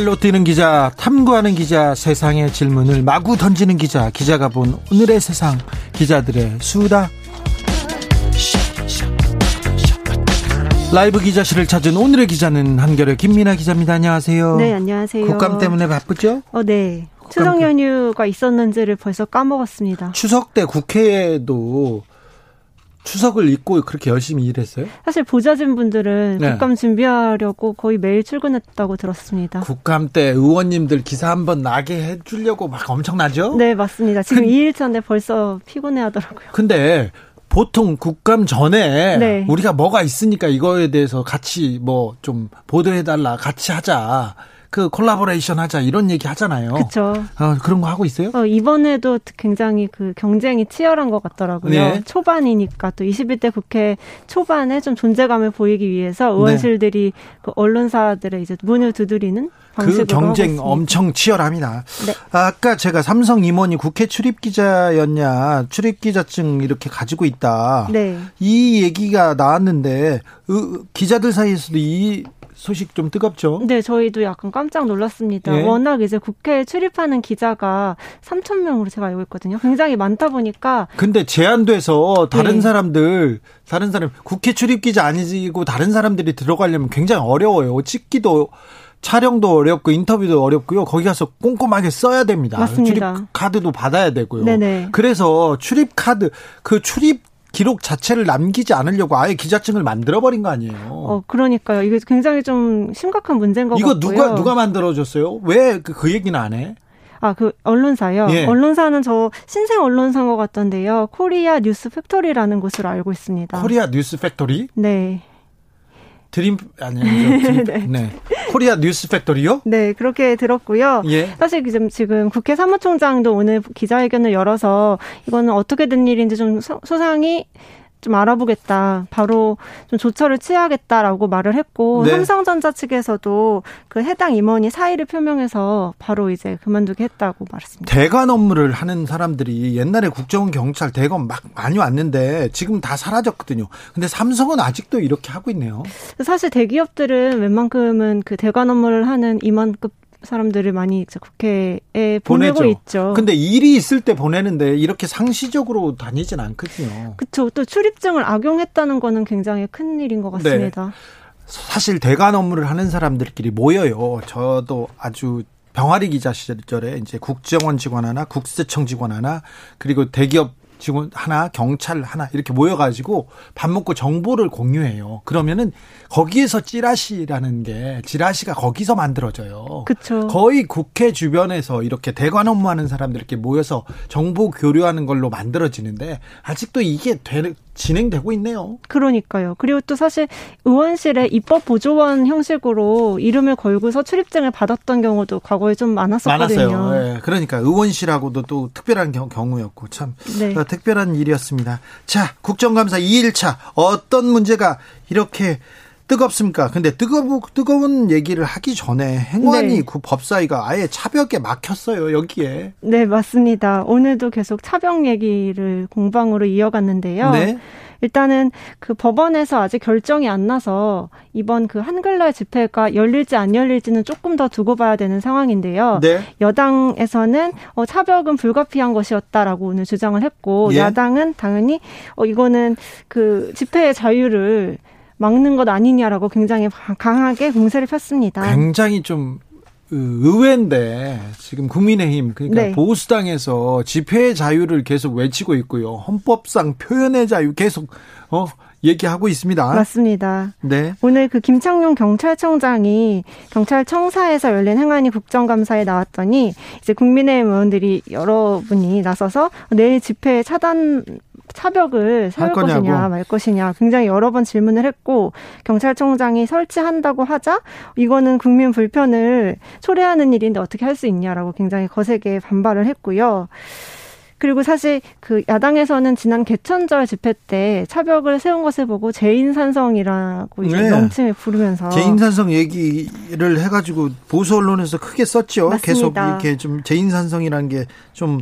발로 뛰는 기자, 탐구하는 기자, 세상의 질문을 마구 던지는 기자, 기자가 본 오늘의 세상, 기자들의 수다. 라이브 기자실을 찾은 오늘의 기자는 한결의 김민아 기자입니다. 안녕하세요. 네, 안녕하세요. 국감 때문에 바쁘죠? 어, 네. 추석 연휴가 있었는지를 벌써 까먹었습니다. 추석 때 국회에도 추석을 잊고 그렇게 열심히 일했어요? 사실 보좌진 분들은 네. 국감 준비하려고 거의 매일 출근했다고 들었습니다. 국감 때 의원님들 기사 한번 나게 해주려고 막 엄청나죠? 네, 맞습니다. 지금 그, 2일 차인데 벌써 피곤해 하더라고요. 근데 보통 국감 전에 네. 우리가 뭐가 있으니까 이거에 대해서 같이 뭐 좀 보도해달라, 같이 하자. 그 콜라보레이션 하자 이런 얘기 하잖아요. 그렇죠. 어, 그런 거 하고 있어요? 어, 이번에도 굉장히 그 경쟁이 치열한 것 같더라고요. 네. 초반이니까 또 21대 국회 초반에 좀 존재감을 보이기 위해서 의원실들이 네. 그 언론사들의 이제 문을 두드리는 그 경쟁 엄청 치열합니다. 네. 아까 제가 삼성 임원이 국회 출입 기자였냐, 출입 기자증 이렇게 가지고 있다. 네. 이 얘기가 나왔는데 기자들 사이에서도 이 소식 좀 뜨겁죠? 네, 저희도 약간 깜짝 놀랐습니다. 예. 워낙 이제 국회에 출입하는 기자가 3천 명으로 제가 알고 있거든요. 굉장히 많다 보니까. 근데 제한돼서 다른 네. 사람들, 다른 사람 국회 출입 기자 아니고 다른 사람들이 들어가려면 굉장히 어려워요. 찍기도 촬영도 어렵고 인터뷰도 어렵고요. 거기 가서 꼼꼼하게 써야 됩니다. 맞습니다. 출입 카드도 받아야 되고요. 네네. 그래서 출입 카드 그 출입 기록 자체를 남기지 않으려고 아예 기자증을 만들어 버린 거 아니에요. 어, 그러니까요. 이게 굉장히 좀 심각한 문제인 것 이거 같고요. 이거 누가 누가 만들어 줬어요? 왜그 그 얘기는 안 해? 아, 그 언론사요. 예. 언론사는 저 신생 언론사인 것 같던데요. 코리아 뉴스 팩토리라는 곳으로 알고 있습니다. 코리아 뉴스 팩토리? 네. 드림 아니요. 네. 네. 코리아 뉴스 팩토리요? 네, 그렇게 들었고요. 예. 사실 지금 지금 국회 사무총장도 오늘 기자회견을 열어서 이거는 어떻게 된 일인지 좀 소상히 좀 알아보겠다. 바로 좀 조처를 취하겠다라고 말을 했고 네. 삼성전자 측에서도 그 해당 임원이 사의를 표명해서 바로 이제 그만두게 했다고 말했습니다. 대관 업무를 하는 사람들이 옛날에 국정원 경찰 대검 막 많이 왔는데 지금 다 사라졌거든요. 근데 삼성은 아직도 이렇게 하고 있네요. 사실 대기업들은 웬만큼은 그 대관 업무를 하는 임원급 사람들을 많이 국회에 보내고 보내죠. 있죠. 근데 일이 있을 때 보내는데 이렇게 상시적으로 다니진 않거든요. 그렇죠. 또 출입증을 악용했다는 거는 굉장히 큰 일인 것 같습니다. 네. 사실 대관 업무를 하는 사람들끼리 모여요. 저도 아주 병아리 기자 시절에 이제 국정원 직원 하나, 국세청 직원 하나, 그리고 대기업 직원 하나, 경찰 하나 이렇게 모여가지고 밥 먹고 정보를 공유해요. 그러면은 거기에서 찌라시라는 게 찌라시가 거기서 만들어져요. 그렇죠. 거의 국회 주변에서 이렇게 대관 업무하는 사람들 이렇게 모여서 정보 교류하는 걸로 만들어지는데 아직도 이게 되, 진행되고 있네요. 그러니까요. 그리고 또 사실 의원실에 입법 보조원 형식으로 이름을 걸고서 출입증을 받았던 경우도 과거에 좀 많았었거든요. 많았어요. 네. 그러니까 의원실하고도 또 특별한 경우였고 참 네. 어, 특별한 일이었습니다. 자, 국정감사 2일차 어떤 문제가 이렇게 뜨겁습니까? 근데 뜨거운 뜨거운 얘기를 하기 전에 행안위 네. 그 법사위가 아예 차벽에 막혔어요 여기에. 네 맞습니다. 오늘도 계속 차벽 얘기를 공방으로 이어갔는데요. 네. 일단은 그 법원에서 아직 결정이 안 나서 이번 그 한글날 집회가 열릴지 안 열릴지는 조금 더 두고 봐야 되는 상황인데요. 네. 여당에서는 어, 차벽은 불가피한 것이었다라고 오늘 주장을 했고 예. 야당은 당연히 어, 이거는 그 집회의 자유를 막는 것 아니냐라고 굉장히 강하게 공세를 폈습니다. 굉장히 좀 의외인데 지금 국민의힘 그러니까 네. 보수당에서 집회의 자유를 계속 외치고 있고요. 헌법상 표현의 자유 계속 어 얘기하고 있습니다. 맞습니다. 네. 오늘 그 김창룡 경찰청장이 경찰청사에서 열린 행안위 국정감사에 나왔더니 이제 국민의힘 의원들이 여러분이 나서서 내일 집회 차단 차벽을 세울 것이냐 말 것이냐 굉장히 여러 번 질문을 했고 경찰청장이 설치한다고 하자 이거는 국민 불편을 초래하는 일인데 어떻게 할 수 있냐라고 굉장히 거세게 반발을 했고요. 그리고 사실 그 야당에서는 지난 개천절 집회 때 차벽을 세운 것을 보고 재인산성이라고 네. 명칭을 부르면서 재인산성 얘기를 해가지고 보수 언론에서 크게 썼죠. 맞습니다. 계속 이렇게 좀 재인산성이라는 게 좀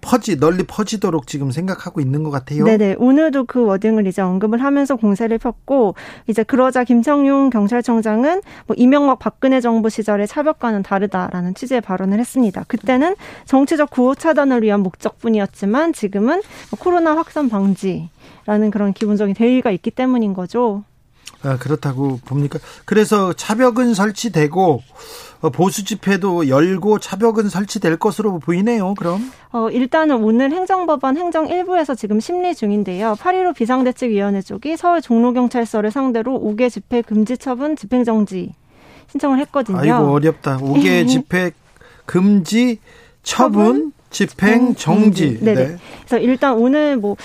퍼지 널리 퍼지도록 지금 생각하고 있는 것 같아요. 네네 오늘도 그 워딩을 이제 언급을 하면서 공세를 폈고 이제 그러자 김청용 경찰청장은 뭐 이명박 박근혜 정부 시절의 차벽과는 다르다라는 취지의 발언을 했습니다. 그때는 정치적 구호 차단을 위한 목적뿐이었지만 지금은 뭐 코로나 확산 방지라는 그런 기본적인 대의가 있기 때문인 거죠. 아, 그렇다고 봅니까? 그래서 차벽은 설치되고 어, 보수 집회도 열고 차벽은 설치될 것으로 보이네요. 그럼 어, 일단은 오늘 행정법원 행정 1부에서 지금 심리 중인데요. 8.15 비상대책위원회 쪽이 서울 종로경찰서를 상대로 5개 집회 금지 처분 집행정지 신청을 했거든요. 아이고 어렵다. 5개 집회 금지 처분 집행 정지. 네. 네. 그래서 일단 오늘 뭐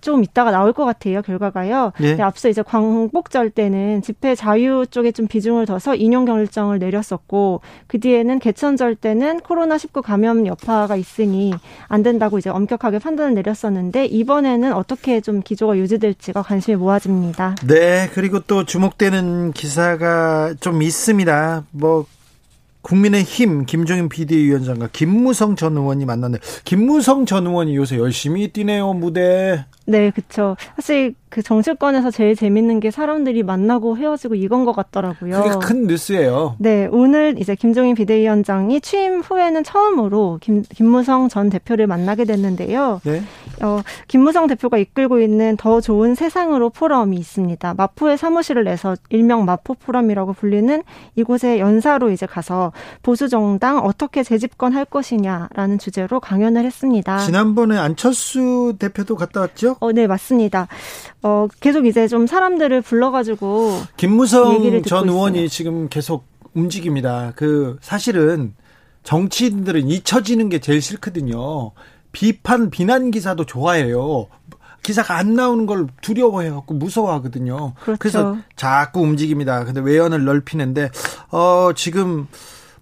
좀 이따가 나올 것 같아요 결과가요. 예. 앞서 이제 광복절 때는 집회 자유 쪽에 좀 비중을 둬서 인용 결정을 내렸었고 그 뒤에는 개천절 때는 코로나 19 감염 여파가 있으니 안 된다고 이제 엄격하게 판단을 내렸었는데 이번에는 어떻게 좀 기조가 유지될지가 관심이 모아집니다. 네, 그리고 또 주목되는 기사가 좀 있습니다. 뭐 국민의힘 김종인 비대위원장과 김무성 전 의원이 만났는데 김무성 전 의원이 요새 열심히 뛰네요 무대. 네, 그렇죠. 사실 그 정치권에서 제일 재밌는 게 사람들이 만나고 헤어지고 이건 것 같더라고요. 그게 큰 뉴스예요. 네, 오늘 이제 김종인 비대위원장이 취임 후에는 처음으로 김, 김무성 전 대표를 만나게 됐는데요. 네. 어, 김무성 대표가 이끌고 있는 더 좋은 세상으로 포럼이 있습니다. 마포에 사무실을 내서 일명 마포 포럼이라고 불리는 이곳에 연사로 이제 가서 보수 정당 어떻게 재집권 할 것이냐라는 주제로 강연을 했습니다. 지난번에 안철수 대표도 갔다 왔죠? 어, 네, 맞습니다. 어, 계속 이제 좀 사람들을 불러가지고. 김무성 전 의원이 있어요. 지금 계속 움직입니다. 그, 사실은 정치인들은 잊혀지는 게 제일 싫거든요. 비판, 비난 기사도 좋아해요. 기사가 안 나오는 걸 두려워해 갖고 무서워하거든요. 그렇죠. 그래서 자꾸 움직입니다. 근데 외연을 넓히는데, 어, 지금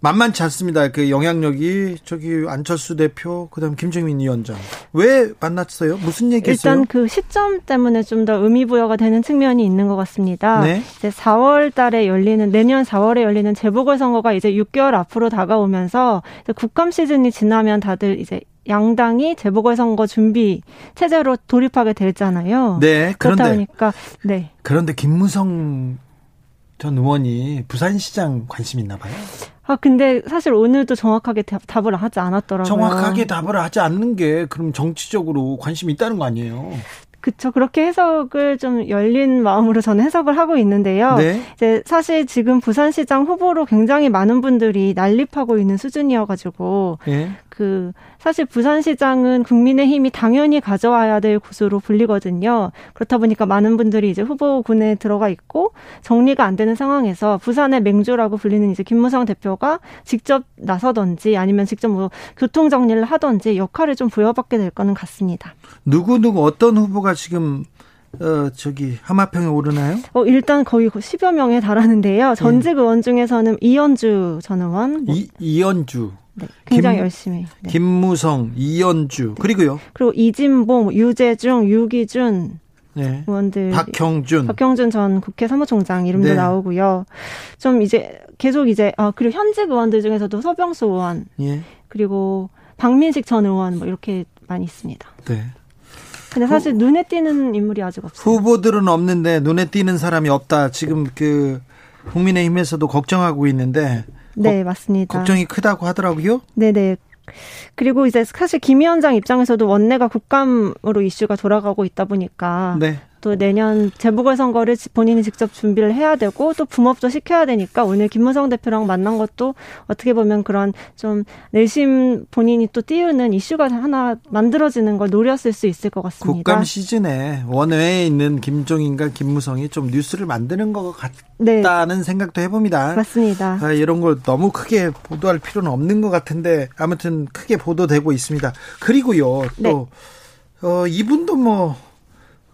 만만치 않습니다. 그 영향력이 저기 안철수 대표 그다음 김정민 위원장 왜 만났어요? 무슨 얘기했어요? 일단 그 시점 때문에 좀 더 의미 부여가 되는 측면이 있는 것 같습니다. 네? 이제 4월달에 열리는 내년 4월에 열리는 재보궐 선거가 이제 6개월 앞으로 다가오면서 국감 시즌이 지나면 다들 이제 양당이 재보궐 선거 준비 체제로 돌입하게 되잖아요. 네. 그런데 그렇다 보니까 네. 그런데 김무성 전 의원이 부산시장 관심 있나 봐요. 아, 근데 사실 오늘도 정확하게 답 을 하지 않았더라고요. 정확하게 답을 하지 않는 게 그럼 정치적으로 관심이 있다는 거 아니에요? 그쵸. 그렇게 해석을 좀 열린 마음으로 저는 해석을 하고 있는데요. 네. 이제 사실 지금 부산시장 후보로 굉장히 많은 분들이 난립하고 있는 수준이어가지고, 네. 그 사실 부산시장은 국민의힘이 당연히 가져와야 될 곳으로 불리거든요. 그렇다 보니까 많은 분들이 이제 후보군에 들어가 있고 정리가 안 되는 상황에서 부산의 맹주라고 불리는 이제 김무성 대표가 직접 나서던지 아니면 직접 뭐 교통 정리를 하던지 역할을 좀 부여받게 될 거는 같습니다. 누구 누구 어떤 후보가 지금 어, 저기, 하마평에 오르나요? 어, 일단 거의 10여 명에 달하는데요. 전직 네. 의원 중에서는 이현주 전 의원. 이, 이현주. 네, 굉장히 김, 열심히. 네. 김무성, 이연주 그리고요. 그리고 이진봉, 유재중, 유기준 네. 의원들, 박형준, 박형준 전 국회 사무총장 이름도 네. 나오고요. 좀 이제 계속 이제 아 그리고 현직 의원들 중에서도 서병수 의원, 예. 그리고 박민식 전 의원 뭐 이렇게 많이 있습니다. 네. 근데 사실 후, 눈에 띄는 인물이 아직 없어요. 후보들은 없는데 눈에 띄는 사람이 없다. 지금 그 국민의힘에서도 걱정하고 있는데 네, 거, 맞습니다. 걱정이 크다고 하더라고요. 네 네. 그리고 이제 사실 김 위원장 입장에서도 원내가 국감으로 이슈가 돌아가고 있다 보니까 네. 또 내년 재보궐선거를 본인이 직접 준비를 해야 되고 또 붐업도 시켜야 되니까 오늘 김무성 대표랑 만난 것도 어떻게 보면 그런 좀 내심 본인이 또 띄우는 이슈가 하나 만들어지는 걸 노렸을 수 있을 것 같습니다. 국감 시즌에 원외에 있는 김종인과 김무성이 좀 뉴스를 만드는 것 같다는 네. 생각도 해봅니다. 맞습니다. 아, 이런 걸 너무 크게 보도할 필요는 없는 것 같은데 아무튼 크게 보도되고 있습니다. 그리고요 또 네. 어, 이분도 뭐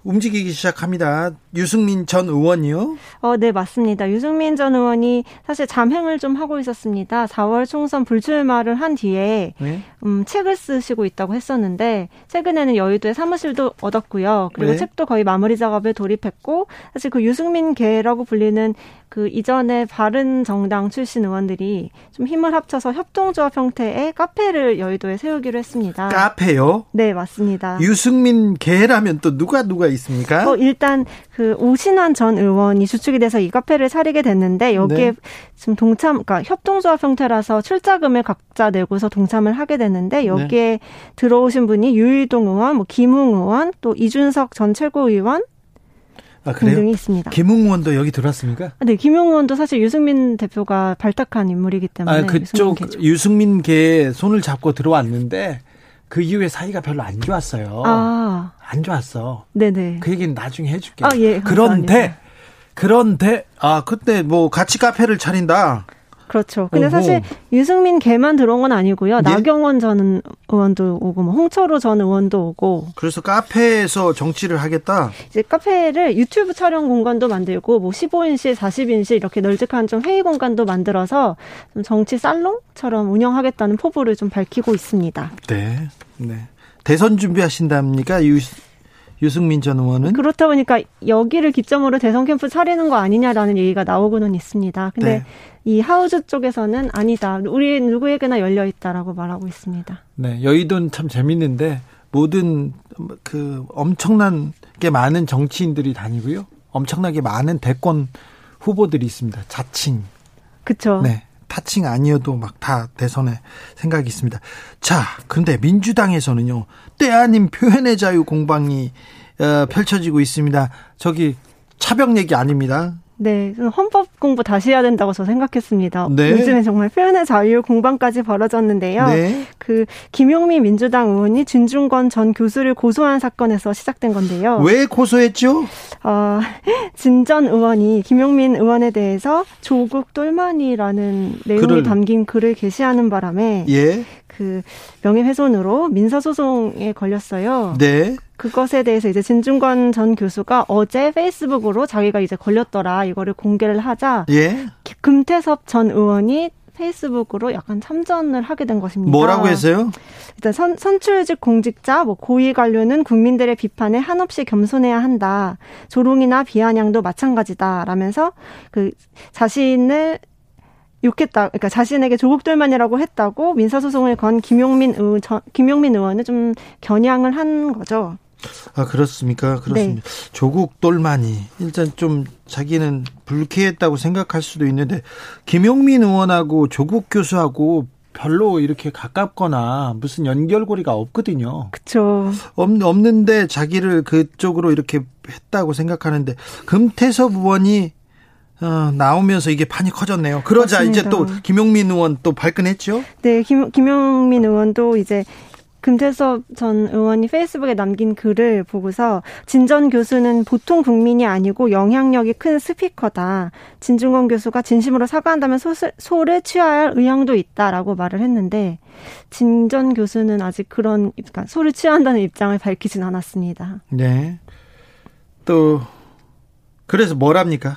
움직이기 시작합니다. 유승민 전 의원이요? 어, 네, 맞습니다. 유승민 전 의원이 사실 잠행을 좀 하고 있었습니다. 4월 총선 불출마를 한 뒤에 네? 음, 책을 쓰시고 있다고 했었는데 최근에는 여의도에 사무실도 얻었고요. 그리고 네? 책도 거의 마무리 작업에 돌입했고 사실 그 유승민 계라고 불리는 그 이전에 바른 정당 출신 의원들이 좀 힘을 합쳐서 협동조합 형태의 카페를 여의도에 세우기로 했습니다. 카페요? 네, 맞습니다. 유승민 계라면 또 누가 누가 있습니까? 어, 일단 그 오신환 전 의원이 주축이 돼서 이 카페를 차리게 됐는데 여기에 네. 지금 동참, 그러니까 협동조합 형태라서 출자금을 각자 내고서 동참을 하게 됐는데 여기에 네. 들어오신 분이 유일동 의원, 뭐 김웅 의원, 또 이준석 전 최고위원, 아, 등등이 있습니다. 김웅 의원도 여기 들어왔습니까? 네, 김웅 의원도 사실 유승민 대표가 발탁한 인물이기 때문에 아, 그쪽 유승민 계 손을 잡고 들어왔는데 그 이후에 사이가 별로 안 좋았어요. 아. 안 좋았어. 네네. 그 얘기는 나중에 해줄게요. 아, 예, 그런데 그런데 아 그때 뭐 같이 카페를 차린다. 그렇죠. 근데 어허. 사실 유승민 개만 들어온 건 아니고요. 예? 나경원 전 의원도 오고 뭐 홍철호 전 의원도 오고. 그래서 카페에서 정치를 하겠다. 이제 카페를 유튜브 촬영 공간도 만들고 뭐 15인실, 40인실 이렇게 널찍한 좀 회의 공간도 만들어서 좀 정치 살롱처럼 운영하겠다는 포부를 좀 밝히고 있습니다. 네. 네. 대선 준비하신답니까? 유, 유승민 전 의원은 그렇다 보니까 여기를 기점으로 대선 캠프 차리는 거 아니냐라는 얘기가 나오고는 있습니다. 근데 네. 이 하우즈 쪽에서는 아니다. 우리 누구에게나 열려 있다라고 말하고 있습니다. 네, 여의도는 참 재밌는데 모든 그 엄청난 게 많은 정치인들이 다니고요. 엄청나게 많은 대권 후보들이 있습니다. 자칭. 그렇죠. 네. 타칭 아니어도 막 다 대선에 생각이 있습니다. 자, 근데 민주당에서는요, 때 아닌 표현의 자유 공방이 어, 펼쳐지고 있습니다. 저기 차벽 얘기 아닙니다. 네, 헌법 공부 다시 해야 된다고 저 생각했습니다. 네. 요즘에 정말 표현의 자유 공방까지 벌어졌는데요. 네. 그 김용민 민주당 의원이 진중권 전 교수를 고소한 사건에서 시작된 건데요. 왜 고소했죠? 어, 진전 의원이 김용민 의원에 대해서 조국 똘마니라는 내용이 글을. 담긴 글을 게시하는 바람에 예. 그 명예훼손으로 민사소송에 걸렸어요. 네. 그것에 대해서 이제 진중권 전 교수가 어제 페이스북으로 자기가 이제 걸렸더라 이거를 공개를 하자 예? 금태섭 전 의원이 페이스북으로 약간 참전을 하게 된 것입니다. 뭐라고 했어요? 일단 선, 선출직 공직자, 뭐 고위 관료는 국민들의 비판에 한없이 겸손해야 한다. 조롱이나 비아냥도 마찬가지다. 라면서 그 자신을 욕했다. 그러니까 자신에게 조국돌만이라고 했다고 민사소송을 건 김용민 의원, 김용민 의원은 좀 겨냥을 한 거죠. 아 그렇습니까? 그렇습니다. 네. 조국 똘마니 일단 좀 자기는 불쾌했다고 생각할 수도 있는데 김용민 의원하고 조국 교수하고 별로 이렇게 가깝거나 무슨 연결고리가 없거든요. 그렇죠. 없, 없는데 자기를 그쪽으로 이렇게 했다고 생각하는데 금태섭 의원이 어, 나오면서 이게 판이 커졌네요. 그러자 맞습니다. 이제 또 김용민 의원 또 발끈했죠? 네, 김, 김용민 의원도 이제 금태섭 전 의원이 페이스북에 남긴 글을 보고서 진전 교수는 보통 국민이 아니고 영향력이 큰 스피커다. 진중권 교수가 진심으로 사과한다면 소를, 소를 취하야 할 의향도 있다라고 말을 했는데 진전 교수는 아직 그런 그러니까 소를 취한다는 입장을 밝히진 않았습니다. 네. 또 그래서 뭐랍니까?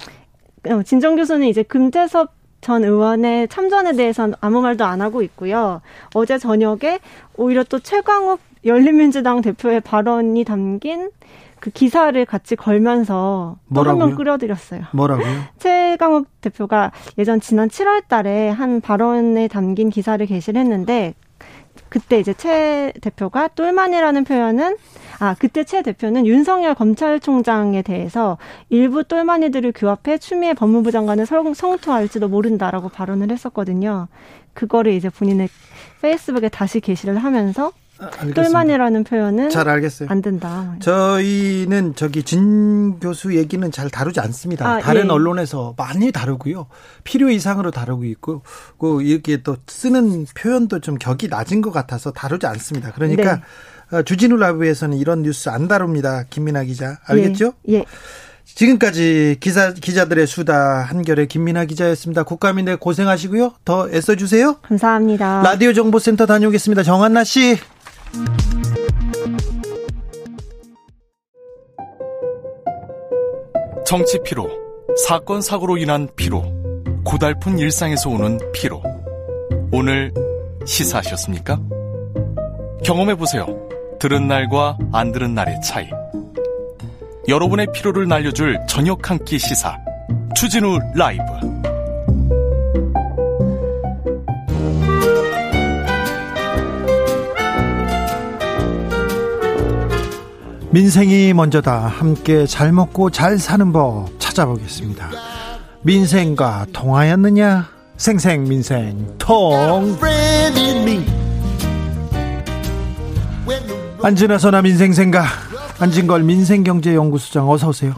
어, 진정 교수는 이제 금태섭 전 의원의 참전에 대해서는 아무 말도 안 하고 있고요. 어제 저녁에 오히려 또 최광욱 열린민주당 대표의 발언이 담긴 그 기사를 같이 걸면서 또한명 끌어들였어요. 뭐라고요? 최강욱 대표가 예전 지난 7월 달에 한 발언에 담긴 기사를 게시를 했는데 그때 이제 최 대표가 똘만이라는 표현은 아 그때 최 대표는 윤석열 검찰총장에 대해서 일부 똘만이들을 규합해 추미애 법무부 장관을 성토할지도 모른다라고 발언을 했었거든요. 그거를 이제 본인의 페이스북에 다시 게시를 하면서 아, 똘만이라는 표현은 잘 알겠어요. 안 된다. 저희는 저기 진 교수 얘기는 잘 다루지 않습니다. 아, 다른 예. 언론에서 많이 다루고요. 필요 이상으로 다루고 있고 그 이렇게 또 쓰는 표현도 좀 격이 낮은 것 같아서 다루지 않습니다. 그러니까 네. 어, 주진우 라브에서는 이런 뉴스 안 다룹니다. 김민아 기자. 알겠죠? 예. 예. 지금까지 기사 기자들의 수다 한결의 김민아 기자였습니다. 국가민대 고생하시고요. 더 애써 주세요. 감사합니다. 라디오 정보센터 다녀오겠습니다. 정한나 씨. 정치 피로, 사건 사고로 인한 피로, 고달픈 일상에서 오는 피로. 오늘 시사하셨습니까? 경험해 보세요. 들은 날과 안 들은 날의 차이. 여러분의 피로를 날려줄 저녁 한 끼 시사. 추진우 라이브. 민생이 먼저다. 함께 잘 먹고 잘 사는 법 찾아보겠습니다. 민생과 통하였느냐? 생생민생 통. 안진아 선아 민생생가 안진걸 민생경제연구소장 어서 오세요.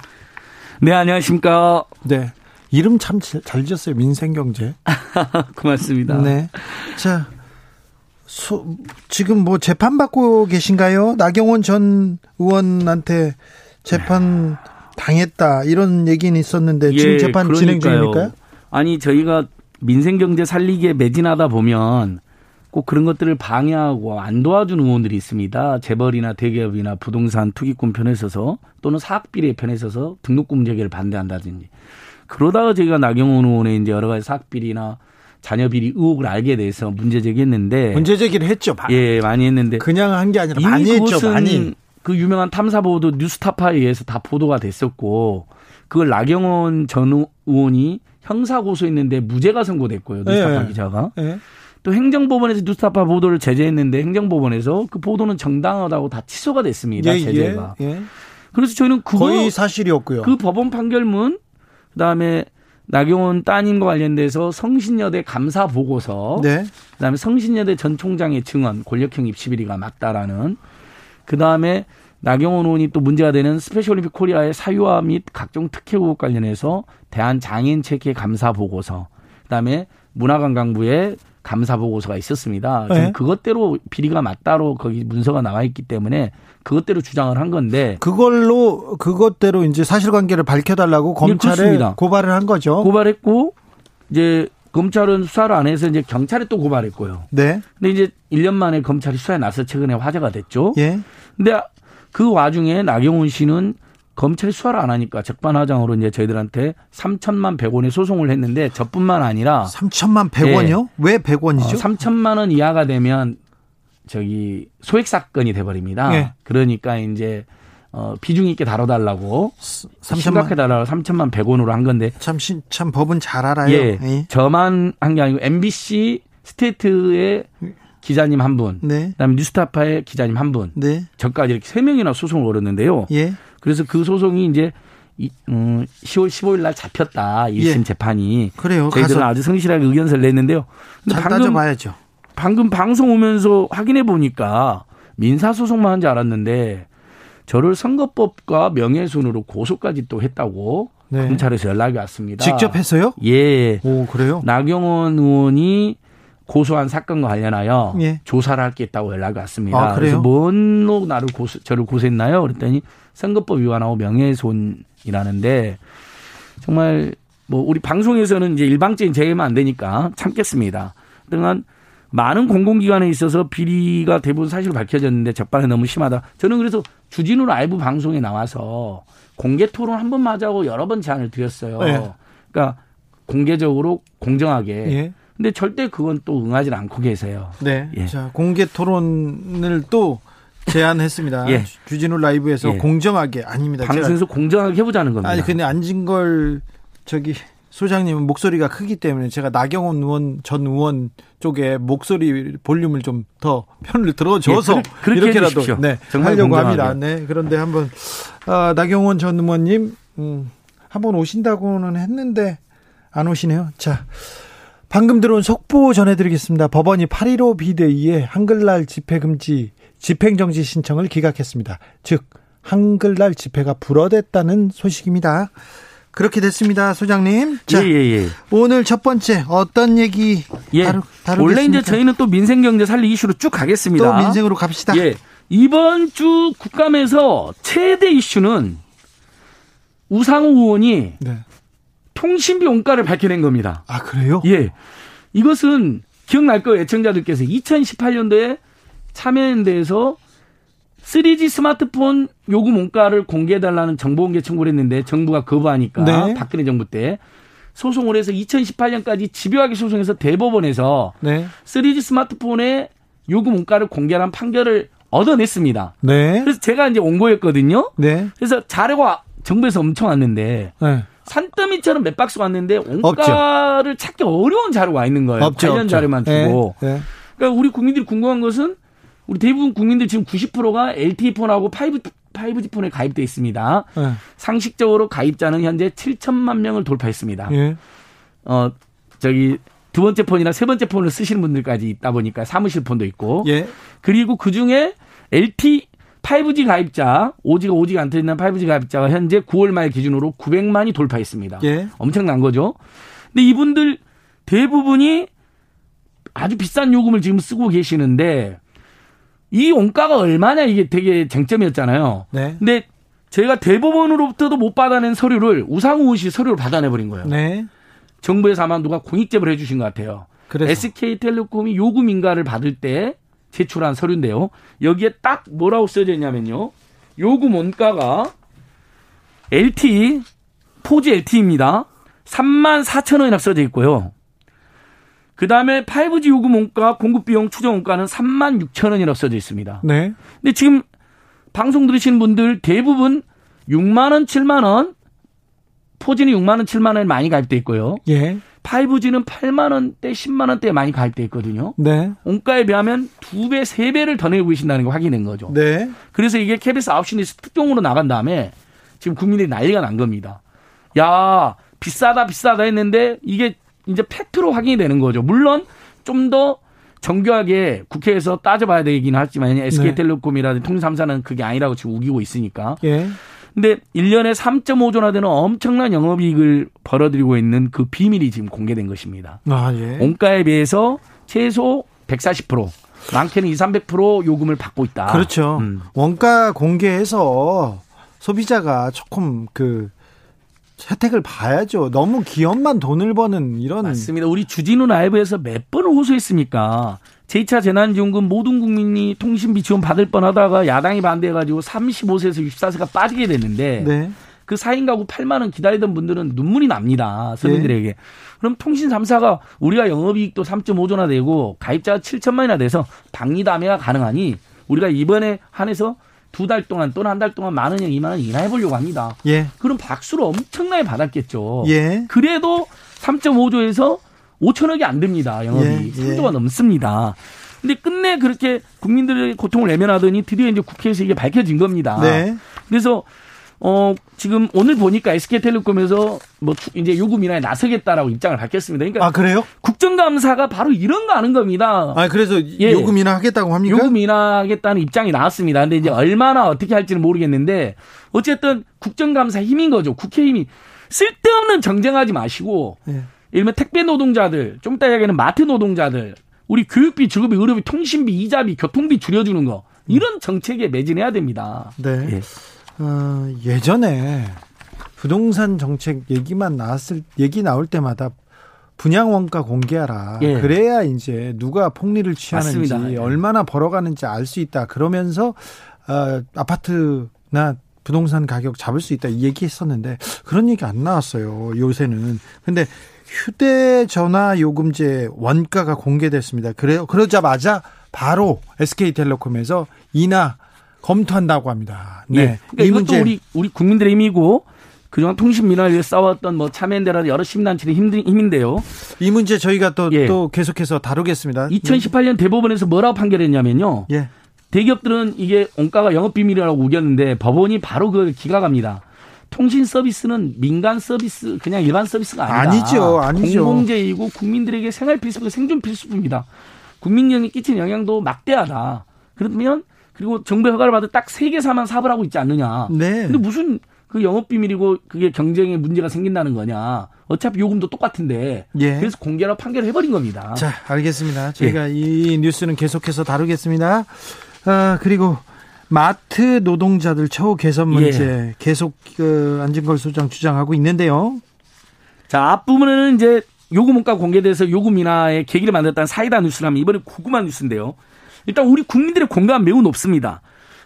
네 안녕하십니까. 네 이름 참 잘 지었어요 민생경제. 고맙습니다. 네. 자 소, 지금 뭐 재판 받고 계신가요? 나경원 전 의원한테 재판 당했다 이런 얘기는 있었는데 예, 지금 재판 그러니까요. 진행 중입니까? 아니 저희가 민생 경제 살리기에 매진하다 보면 꼭 그런 것들을 방해하고 안 도와주는 의원들이 있습니다. 재벌이나 대기업이나 부동산 투기꾼 편에 있어서 또는 사학비리 편에 있어서 등록금 재개를 반대한다든지 그러다가 저희가 나경원 의원의 이제 여러 가지 사학비리나 자녀 비리 의혹을 알게 돼서 문제 제기했는데 문제 제기를 했죠. 예, 많이 했는데 그냥 한 게 아니라 많이 했죠. 많이. 그 유명한 탐사 보도 뉴스타파에 의해서 다 보도가 됐었고 그걸 나경원 전 의원이 형사 고소했는데 무죄가 선고됐고요. 뉴스타파 네. 기자가. 네. 또 행정법원에서 뉴스타파 보도를 제재했는데 행정법원에서 그 보도는 정당하다고 다 취소가 됐습니다. 예, 제재가. 예, 예. 그래서 저희는 그거 거의 사실이었고요. 그 법원 판결문 그다음에 나경원 따님과 관련돼서 성신여대 감사 보고서, 네. 그다음에 성신여대 전 총장의 증언 권력형 입시 비리가 맞다라는, 그다음에 나경원 의원이 또 문제가 되는 스페셜올림픽 코리아의 사유화 및 각종 특혜 의혹 관련해서 대한장애인체육회 감사 보고서, 그다음에 문화관광부의 감사 보고서가 있었습니다. 네. 그것대로 비리가 맞다로 거기 문서가 나와 있기 때문에 그것대로 주장을 한 건데 그걸로 그것대로 이제 사실관계를 밝혀달라고 검찰에 네, 고발을 한 거죠. 고발했고 이제 검찰은 수사를 안 해서 이제 경찰에 또 고발했고요. 네. 근데 이제 1년 만에 검찰이 수사에 나서 최근에 화제가 됐죠. 예. 근데 그 와중에 나경원 씨는 검찰이 수사를 안 하니까 적반하장으로 이제 저희들한테 3천만 100원의 소송을 했는데 저뿐만 아니라 3천만 100원이요? 네. 왜 100원이죠? 어, 3천만 원 이하가 되면 저기 소액 사건이 돼 버립니다. 네. 그러니까 이제 어, 비중 있게 다뤄달라고 3천만 심각해달라고 3천만 100원으로 한 건데 참, 참 법은 잘 알아요. 예, 예. 저만 한 게 아니고 MBC 스테이트의 기자님 한 분, 네. 그다음에 뉴스타파의 기자님 한 분, 네. 저까지 이렇게 세 명이나 소송을 걸었는데요. 예. 그래서 그 소송이 이제 이, 음, 10월 15일 날 잡혔다. 1심 예. 재판이. 그래요. 저희들은 아주 성실하게 의견서를 냈는데요. 잘 방금, 따져봐야죠. 방금 방송 오면서 확인해 보니까 민사 소송만 한 줄 알았는데 저를 선거법과 명예훼손으로 고소까지 또 했다고 네. 검찰에서 연락이 왔습니다. 직접 했어요? 예. 오, 그래요? 나경원 의원이 고소한 사건과 관련하여 예. 조사를 할 게 있다고 연락이 왔습니다. 아, 그래서 뭔로 나를 고소, 저를 고소했나요? 그랬더니 선거법 위반하고 명예훼손이라는데 정말 뭐 우리 방송에서는 이제 일방적인 제외만 안 되니까 참겠습니다. 등한 많은 공공기관에 있어서 비리가 대부분 사실로 밝혀졌는데 적반에 너무 심하다. 저는 그래서 주진우 라이브 방송에 나와서 공개 토론 한번 하자고 여러 번 제안을 드렸어요. 네. 그러니까 공개적으로 공정하게. 예. 근데 절대 그건 또 응하지 않고 계세요. 네. 예. 자, 공개 토론을 또 제안했습니다. 예. 주진우 라이브에서 예. 공정하게 아닙니다. 방송에서 공정하게 해보자는 겁니다. 아니 근데 안진걸 저기 소장님은 목소리가 크기 때문에 제가 나경원 의원 전 의원 쪽에 목소리 볼륨을 좀 더 편을 들어줘서 예, 이렇게라도 네 하려고 공정하게. 합니다. 네 그런데 한번 아, 나경원 전 의원님 음, 한번 오신다고는 했는데 안 오시네요. 자. 방금 들어온 속보 전해드리겠습니다. 법원이 8.15 비대위에 한글날 집회 금지 집행정지 신청을 기각했습니다. 즉 한글날 집회가 불어댔다는 소식입니다. 그렇게 됐습니다, 소장님. 자, 예, 예, 예. 오늘 첫 번째 어떤 얘기 예. 다루, 다루겠습니까? 원래 이제 저희는 또 민생 경제 살리 이슈로 쭉 가겠습니다. 또 민생으로 갑시다. 예. 이번 주 국감에서 최대 이슈는 우상호 의원이 네. 통신비 원가를 밝혀낸 겁니다. 아, 그래요? 예. 이것은 기억날 거예요. 애청자들께서 2018년도에 참여연대에서 3G 스마트폰 요금 원가를 공개해달라는 정보공개 청구를 했는데 정부가 거부하니까 네. 박근혜 정부 때 소송을 해서 2018년까지 집요하게 소송해서 대법원에서 네. 3G 스마트폰의 요금 원가를 공개한 판결을 얻어냈습니다. 네. 그래서 제가 이제 온 거였거든요. 네. 그래서 자료가 정부에서 엄청 왔는데 네. 산더미처럼 몇 박스 왔는데 원가를 없죠. 찾기 어려운 자료가 와 있는 거예요. 없죠, 관련 없죠. 자료만 주고. 네. 네. 그러니까 우리 국민들이 궁금한 것은 우리 대부분 국민들 지금 90%가 LTE 폰하고 5, 5G 폰에 가입돼 있습니다. 네. 상식적으로 가입자는 현재 7천만 명을 돌파했습니다. 예. 어 저기 두 번째 폰이나 세 번째 폰을 쓰시는 분들까지 있다 보니까 사무실 폰도 있고. 예. 그리고 그 중에 LTE 5G 가입자, 5G가 5G가 안 들어있는 5G 가입자가 현재 9월 말 기준으로 900만이 돌파했습니다. 예. 엄청난 거죠. 근데 이분들 대부분이 아주 비싼 요금을 지금 쓰고 계시는데 이 원가가 얼마냐 이게 되게 쟁점이었잖아요. 네. 근데 제가 대법원으로부터도 못 받아낸 서류를 우상우 씨 서류를 받아내버린 거예요. 네. 정부에서 아마 누가 공익제보를 해주신 것 같아요. 그래서. SK텔레콤이 요금 인가를 받을 때 제출한 서류인데요. 여기에 딱 뭐라고 써져 있냐면요. 요금 원가가 LT, 4G LTE입니다. 3만 4천 원이나 써져 있고요. 그 다음에 5G 요금 원가 공급 비용 추정 원가는 3만 6천 원이라고 써져 있습니다. 네. 근데 지금 방송 들으시는 분들 대부분 6만 원, 7만 원, 4G는 6만 원, 7만 원에 많이 가입돼 있고요. 예. 5G는 8만 원대, 10만 원대에 많이 가입돼 있거든요. 네. 원가에 비하면 두 배, 세 배를 더 내고 계신다는 거 확인된 거죠. 네. 그래서 이게 KBS 9시 뉴스 특종으로 나간 다음에 지금 국민들이 난리가 난 겁니다. 야, 비싸다, 비싸다 했는데 이게 이제 팩트로 확인이 되는 거죠. 물론 좀 더 정교하게 국회에서 따져봐야 되긴 하지만 SK텔레콤이라든지 네. 통삼사는 그게 아니라고 지금 우기고 있으니까. 예. 근데 1년에 3.5조나 되는 엄청난 영업이익을 벌어들이고 있는 그 비밀이 지금 공개된 것입니다. 아, 예. 원가에 비해서 최소 140%, 많게는 2, 300% 요금을 받고 있다. 그렇죠. 음. 원가 공개해서 소비자가 조금 그 혜택을 봐야죠. 너무 기업만 돈을 버는 이런. 맞습니다. 우리 주진우 라이브에서 몇 번을 호소했습니까? 제2차 재난지원금 모든 국민이 통신비 지원 받을 뻔하다가 야당이 반대해가지고 35세에서 64세가 빠지게 됐는데 네. 그 4인 가구 8만 원 기다리던 분들은 눈물이 납니다. 서민들에게. 네. 그럼 통신 3사가 우리가 영업이익도 3.5조나 되고 가입자가 7천만이나 돼서 박리담회가 가능하니 우리가 이번에 한해서 두 달 동안 또는 한 달 동안 만 원이나 이만 원 인하해 보려고 합니다. 예. 그럼 박수를 엄청나게 받았겠죠. 예. 그래도 3.5조에서 5천억이 안 됩니다. 영업이 예. 3조가 예. 넘습니다. 근데 끝내 그렇게 국민들의 고통을 내면하더니 드디어 이제 국회에서 이게 밝혀진 겁니다. 네. 그래서 어, 지금 오늘 보니까 SK텔레콤에서 뭐 이제 요금 인하에 나서겠다라고 입장을 밝혔습니다. 그러니까 아, 그래요? 국정감사가 바로 이런 거 하는 겁니다. 아, 그래서 예. 요금 인하 하겠다고 합니까? 요금 인하 하겠다는 입장이 나왔습니다. 근데 이제 얼마나 어떻게 할지는 모르겠는데 어쨌든 국정감사 힘인 거죠. 국회 힘이 쓸데없는 정쟁하지 마시고 예. 예를 들면 택배 노동자들, 좀 이따 이야기하는 마트 노동자들, 우리 교육비, 주급비, 의료비, 통신비, 이자비, 교통비 줄여주는 거 이런 정책에 매진해야 됩니다. 네. 예. 어, 예전에 부동산 정책 얘기만 나왔을 얘기 나올 때마다 분양 원가 공개하라. 예. 그래야 이제 누가 폭리를 취하는지 맞습니다. 예. 얼마나 벌어가는지 알 수 있다. 그러면서 어, 아파트나 부동산 가격 잡을 수 있다 이 얘기했었는데 그런 얘기 안 나왔어요. 요새는. 근데 휴대전화 요금제 원가가 공개됐습니다. 그래요. 그러자마자 바로 SK텔레콤에서 인하 검토한다고 합니다. 네. 예. 그러니까 이 문제 우리 우리 국민들의 힘이고 그동안 통신 민원을 위해 싸웠던 뭐 참여연대라는 여러 시민단체의 힘인데요. 이 문제 저희가 또, 예. 또 계속해서 다루겠습니다. 2018년 대법원에서 뭐라고 판결했냐면요. 예. 대기업들은 이게 원가가 영업비밀이라고 우겼는데 법원이 바로 그걸 기각합니다. 통신 서비스는 민간 서비스 그냥 일반 서비스가 아니다. 아니죠, 아니죠. 공공재이고 국민들에게 생활 필수품, 생존 필수품입니다. 국민령에 끼친 영향도 막대하다. 그러면 그리고 정부 허가를 받을 딱세 개사만 사업을 하고 있지 않느냐. 네. 근데 무슨 그 영업 비밀이고 그게 경쟁에 문제가 생긴다는 거냐. 어차피 요금도 똑같은데. 예. 그래서 공개로 판결을 해버린 겁니다. 자, 알겠습니다. 저희가 예. 이 뉴스는 계속해서 다루겠습니다. 아, 그리고 마트 노동자들 처우 개선 문제 예. 계속 그 안진걸 소장 주장하고 있는데요. 자, 앞부분은 이제 요금 원가 공개돼서 요금 인하의 계기를 만들었다는 사이다 뉴스라면 이번에 궁금한 뉴스인데요. 일단 우리 국민들의 공감 매우 높습니다.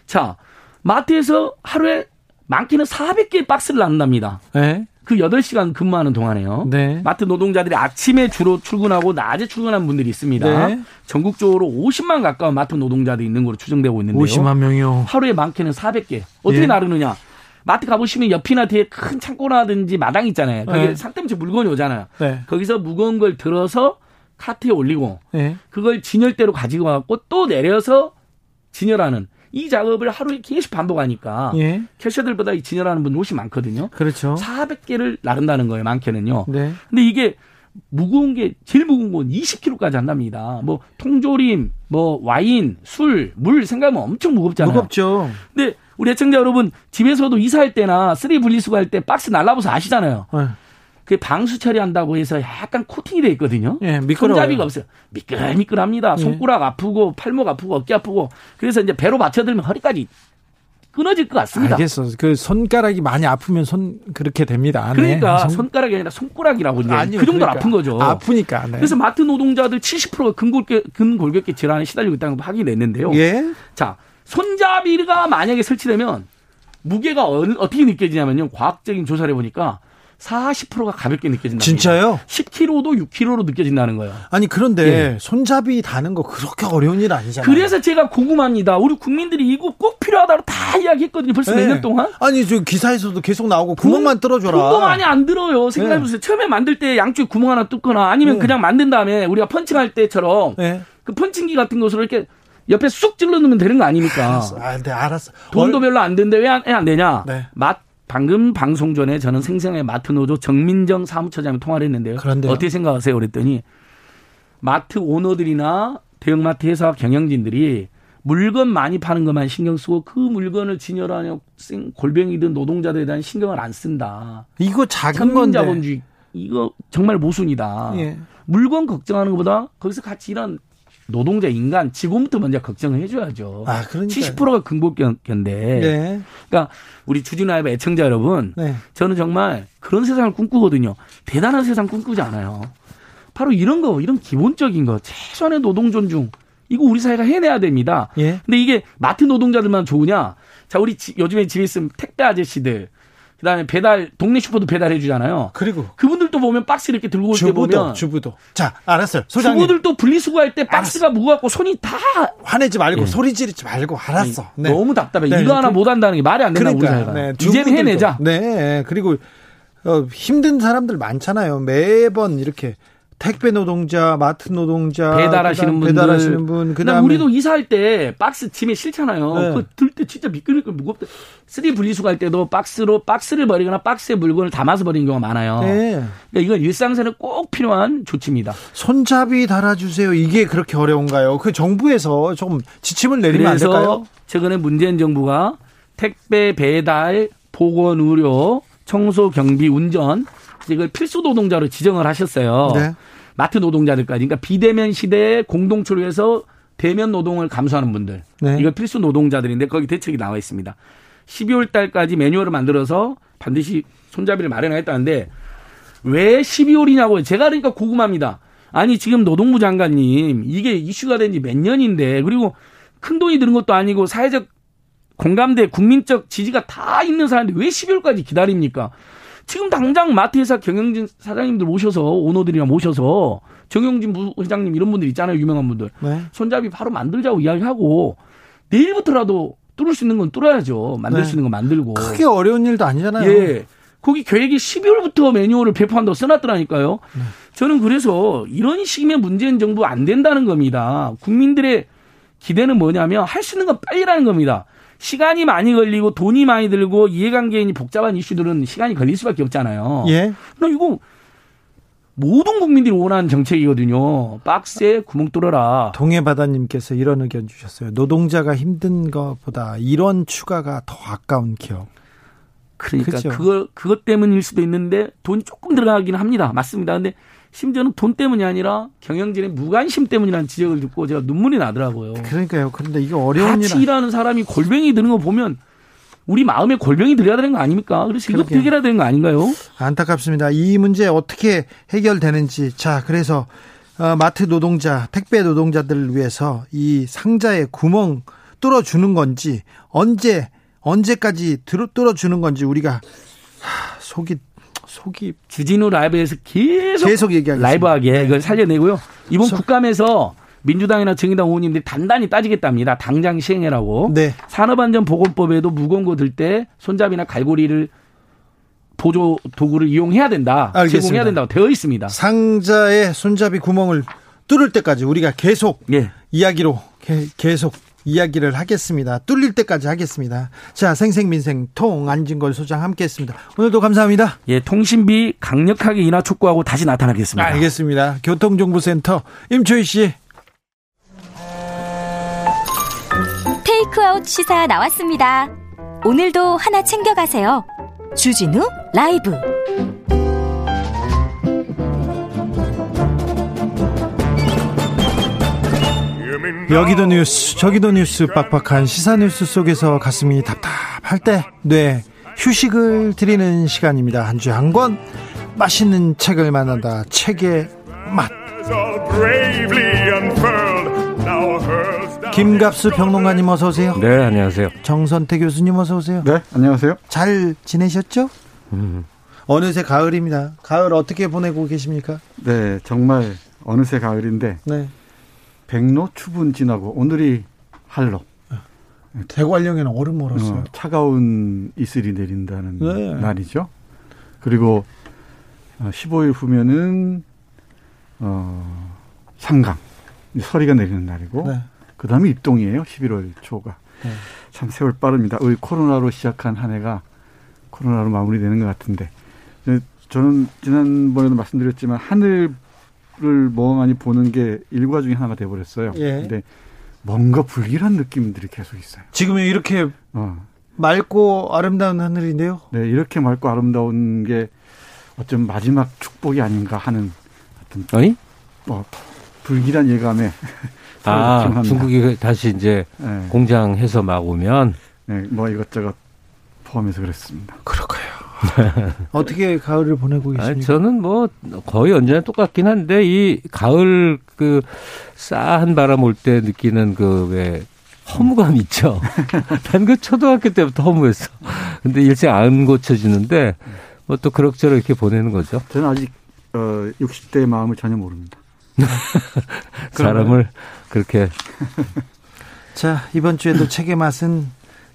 자, 마트에서 하루에 많게는 400개의 박스를 나눈답니다. 네. 그 8시간 근무하는 동안에요. 네. 마트 노동자들이 아침에 주로 출근하고 낮에 출근하는 분들이 있습니다. 네. 전국적으로 50만 가까운 마트 노동자들이 있는 걸로 추정되고 있는데요. 50만 명이요. 하루에 많게는 400개. 어떻게 예. 나르느냐? 마트 가보시면 옆이나 뒤에 큰 창고라든지 마당 있잖아요. 거기 네. 상tem치 물건이 오잖아요. 네. 거기서 무거운 걸 들어서 카트에 올리고 네. 그걸 진열대로 가지고 와갖고 또 내려서 진열하는 이 작업을 하루에 계속 반복하니까 예. 캐셔들보다 이 진열하는 분들 훨씬 많거든요. 그렇죠. 400개를 나른다는 거예요. 많게는요. 네. 근데 이게 무거운 게 제일 무거운 건 20kg까지 한답니다. 뭐 통조림, 뭐 와인, 술, 물 생각하면 엄청 무겁잖아요. 무겁죠. 근데 우리 애청자 여러분 집에서도 이사할 때나 쓰레기 분리수거 할 때 박스 날라봐서 아시잖아요. 네. 그 방수 처리한다고 해서 약간 코팅이 돼 있거든요. 예, 미끄러워요. 손잡이가 없어요. 미끌미끌합니다. 예. 손가락 아프고 팔목 아프고 어깨 아프고 그래서 이제 배로 받쳐들면 허리까지 끊어질 것 같습니다. 알겠어. 그 손가락이 많이 아프면 손 그렇게 됩니다. 네. 그러니까 손... 손가락이 아니라 손가락이라고 이제 아니요, 그 정도로 그러니까. 아픈 거죠. 아프니까. 네. 그래서 마트 노동자들 70%가 근골격 근골격계 질환에 시달리고 있다는 걸 확인이 됐는데요. 예. 자, 손잡이가 만약에 설치되면 무게가 어, 떻게 느껴지냐면요. 과학적인 조사를 해보니까 40%가 가볍게 느껴진다. 진짜요? 10kg도 6kg로 느껴진다는 거예요. 아니 그런데 예. 손잡이 다는 거 그렇게 어려운 일 아니잖아요. 그래서 제가 궁금합니다. 우리 국민들이 이거 꼭 필요하다고 다 이야기했거든요. 벌써 네. 몇년 동안. 아니 저 기사에서도 계속 나오고 구멍만 뚫어줘라. 구멍 많이 안 들어요. 생각해보세요. 네. 처음에 만들 때 양쪽에 구멍 하나 뚫거나 아니면 네. 그냥 만든 다음에 우리가 펀칭할 때처럼 네. 그 펀칭기 같은 것으로 이렇게 옆에 쑥 찔러 넣으면 되는 거 아닙니까? 알았어. 아, 네, 알았어. 돈도 얼... 별로 안 드는데 왜안 되냐? 네. 맛 방금 방송 전에 저는 생생의 마트 노조 정민정 사무처장과 통화를 했는데요. 그런데요? 어떻게 생각하세요? 그랬더니 마트 오너들이나 대형마트 회사 경영진들이 물건 많이 파는 것만 신경 쓰고 그 물건을 진열하는 골뱅이든 노동자들에 대한 신경을 안 쓴다. 이거 작은 건데. 자본주의 이거 정말 모순이다. 예. 물건 걱정하는 것보다 거기서 같이 일한 노동자 인간 직원부터 먼저 걱정을 해줘야죠. 아, 그러니까 70%가 근복견데. 네. 그러니까 우리 주진아의 애청자 여러분, 네. 저는 정말 그런 세상을 꿈꾸거든요. 대단한 세상 꿈꾸지 않아요. 바로 이런 거, 이런 기본적인 거, 최소한의 노동 존중. 이거 우리 사회가 해내야 됩니다. 예. 근데 이게 마트 노동자들만 좋으냐? 자, 우리 지, 요즘에 집에 있으면 택배 아저씨들, 그다음에 배달 동네 슈퍼도 배달해 주잖아요. 그리고 그분들도 보면 박스 이렇게 들고 올 때 보면 주부도 자 알았어요. 소장님. 주부들도 분리수거할 때 박스가 알았어. 무겁고 손이 다 화내지 말고 네. 소리 지르지 말고 알았어. 네. 너무 답답해. 네. 이거 하나 그, 못 한다는 게 말이 안 된다 그러니까, 우리 사회가. 네. 이제는 해내자. 네 그리고 어, 힘든 사람들 많잖아요. 매번 이렇게 택배 노동자, 마트 노동자, 배달하시는 분들, 배달하시는 분, 그다음에 우리도 이사할 때 박스 짐에 싣잖아요. 네. 그 들 때 진짜 미끌미끌 무겁다. 쓰레기 분리수거 할 때도 박스로 박스를 버리거나 박스에 물건을 담아서 버리는 경우가 많아요. 네. 그러니까 이건 일상생활에 꼭 필요한 조치입니다. 손잡이 달아주세요. 이게 그렇게 어려운가요? 그 정부에서 조금 지침을 내리면 안 될까요? 최근에 문재인 정부가 택배 배달, 보건 의료, 청소 경비 운전 이걸 필수 노동자로 지정을 하셨어요. 네. 마트 노동자들까지. 그러니까 비대면 시대에 공동체로 해서 대면 노동을 감수하는 분들. 네. 이거 필수 노동자들인데 거기 대책이 나와 있습니다. 12월 달까지 매뉴얼을 만들어서 반드시 손잡이를 마련하겠다는데 왜 12월이냐고 제가 그러니까 궁금합니다. 아니 지금 노동부 장관님 이게 이슈가 된 지 몇 년인데 그리고 큰 돈이 드는 것도 아니고 사회적 공감대 국민적 지지가 다 있는 사람인데 왜 12월까지 기다립니까? 지금 당장 마트회사 경영진 사장님들 모셔서 오너들이랑 모셔서 정영진 부회장님 이런 분들 있잖아요 유명한 분들 네. 손잡이 바로 만들자고 이야기하고 내일부터라도 뚫을 수 있는 건 뚫어야죠 만들 네. 수 있는 건 만들고 크게 어려운 일도 아니잖아요. 예. 거기 계획이 12월부터 매뉴얼을 배포한다고 써놨더라니까요. 네. 저는 그래서 이런 식이면 문재인 정부 안 된다는 겁니다. 국민들의 기대는 뭐냐면 할 수 있는 건 빨리라는 겁니다. 시간이 많이 걸리고 돈이 많이 들고 이해관계인이 복잡한 이슈들은 시간이 걸릴 수밖에 없잖아요. 예. 나 이거 모든 국민들이 원하는 정책이거든요. 박스에 구멍 뚫어라. 동해바다님께서 이런 의견 주셨어요. 노동자가 힘든 것보다 이런 추가가 더 아까운 기업. 그러니까 그죠? 그거 그것 때문일 수도 있는데 돈이 조금 들어가긴 합니다. 맞습니다. 근데 심지어는 돈 때문이 아니라 경영진의 무관심 때문이라는 지적을 듣고 제가 눈물이 나더라고요. 그러니까요. 그런데 이게 어려운 같이 일 일하는 사람이 골뱅이 드는 거 보면 우리 마음에 골뱅이 들여야 되는 거 아닙니까? 그래서 이거 해결해야 되는 거 아닌가요? 안타깝습니다. 이 문제 어떻게 해결되는지. 자, 그래서 어, 마트 노동자, 택배 노동자들을 위해서 이 상자에 구멍 뚫어주는 건지 언제 언제까지 뚫어주는 건지 우리가 하, 속이 속이 주진우 라이브에서 계속, 계속 얘기하겠습니다. 라이브하게 네. 이걸 살려내고요. 이번 소... 국감에서 민주당이나 정의당 의원님들이 단단히 따지겠답니다. 당장 시행해라고. 네. 산업안전보건법에도 무거운 거 들 때 손잡이나 갈고리를 보조 도구를 이용해야 된다. 알겠습니다. 제공해야 된다고 되어 있습니다. 상자의 손잡이 구멍을 뚫을 때까지 우리가 계속 예. 이야기로 계속 이야기를 하겠습니다. 뚫릴 때까지 하겠습니다. 자, 생생민생 통 안진걸 소장 함께했습니다. 오늘도 감사합니다. 예, 통신비 강력하게 인하 촉구하고 다시 나타나겠습니다. 알겠습니다. 교통정보센터 임초희 씨. 테이크아웃 시사 나왔습니다. 오늘도 하나 챙겨가세요. 주진우 라이브. 여기도 뉴스 저기도 뉴스 빡빡한 시사 뉴스 속에서 가슴이 답답할 때 네, 휴식을 드리는 시간입니다. 한 주에 한 권 맛있는 책을 만난다. 책의 맛. 김갑수 평론가님 어서 오세요. 네, 안녕하세요. 정선태 교수님 어서 오세요. 네, 안녕하세요. 잘 지내셨죠? 음. 어느새 가을입니다. 가을 어떻게 보내고 계십니까? 네, 정말 어느새 가을인데 네. 백로 추분 지나고 오늘이 한로. 대관령에는 얼음 얼었어요. 어, 차가운 이슬이 내린다는 네. 날이죠. 그리고 15일 어, 후면은 어 상강 서리가 내리는 날이고 네. 그다음에 입동이에요. 11월 초가. 네. 참 세월 빠릅니다. 의 코로나로 시작한 한 해가 코로나로 마무리되는 것 같은데 저는 지난번에도 말씀드렸지만 하늘 를 멍하니 보는 게 일과 중에 하나가 돼버렸어요. 예. 근데 뭔가 불길한 느낌들이 계속 있어요. 지금은 이렇게 어. 맑고 아름다운 하늘인데요. 네, 이렇게 맑고 아름다운 게 어쩜 마지막 축복이 아닌가 하는 어떤 어이? 뭐 불길한 예감에 아 중국이 다시 이제 네. 공장해서 막 오면 네, 뭐 이것저것 포함해서 그랬습니다. 그럴까요? 어떻게 가을을 보내고 계십니까? 아니, 저는 뭐 거의 언제나 똑같긴 한데 이 가을 그 싸한 바람 올 때 느끼는 그왜 허무감 있죠. 난 그 초등학교 때부터 허무했어. 근데 일생 안 고쳐지는데 뭐 또 그럭저럭 이렇게 보내는 거죠. 저는 아직 어 60대의 마음을 전혀 모릅니다. 사람을 그렇게 자 이번 주에도 책의 맛은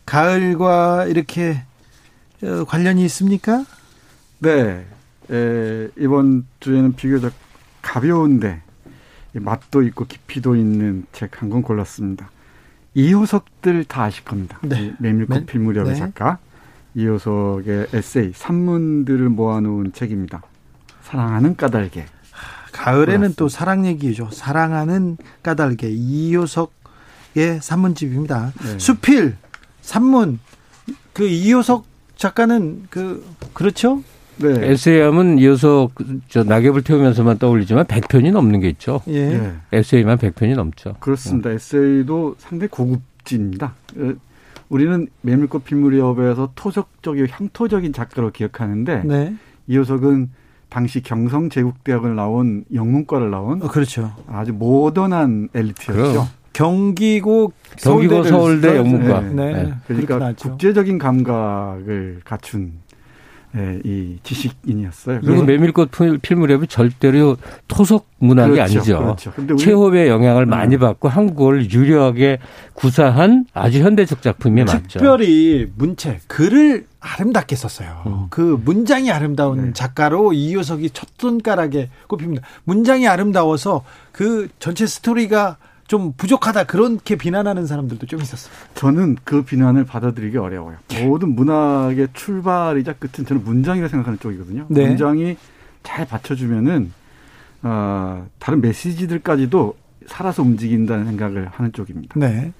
가을과 이렇게 어, 관련이 있습니까? 네. 에, 이번 주에는 비교적 가벼운데 맛도 있고 깊이도 있는 책 한 권 골랐습니다. 이효석들 다 아실 겁니다. 네. 메밀꽃 필무렵의 네. 작가 이효석의 에세이 산문들을 모아놓은 책입니다. 사랑하는 까닭에 가을에는 골랐습니다. 또 사랑 얘기죠. 사랑하는 까닭에 이효석의 산문집입니다. 네. 수필 산문 그 이효석 작가는 그 그렇죠? 네. 에세이함은 이어서 저 낙엽을 태우면서만 떠올리지만 100편이 넘는 게 있죠. 예. 네. 에세이만 100편이 넘죠. 그렇습니다. 음. 에세이도 상당히 고급진입니다. 어, 우리는 메밀꽃 필무렵에서 토적적이고 향토적인 작가로 기억하는데 네. 이효석은 당시 경성 제국대학을 나온 영문과를 나온 어, 그렇죠. 아주 모던한 엘리트였죠. 그럼. 경기고 경기고 서울대 영문과. 네. 네. 네. 그러니까 국제적인 감각을 갖춘 네, 이 지식인이었어요. 그리고 메밀꽃 필 무렵이 절대로 토속 문학이 그렇죠, 아니죠. 그렇죠. 근데 체홉의 영향을 음. 많이 받고 한국을 유려하게 구사한 아주 현대적 작품이 맞죠. 특별히 문체 글을 아름답게 썼어요. 음. 그 문장이 아름다운 네. 작가로 이효석이 첫 손가락에 꼽힙니다. 문장이 아름다워서 그 전체 스토리가 좀 부족하다 그렇게 비난하는 사람들도 좀 있었어요. 저는 그 비난을 받아들이기 어려워요. 모든 문학의 출발이자 끝은 저는 문장이라 생각하는 쪽이거든요. 네. 문장이 잘 받쳐주면은 어, 다른 메시지들까지도 살아서 움직인다는 생각을 하는 쪽입니다. 네.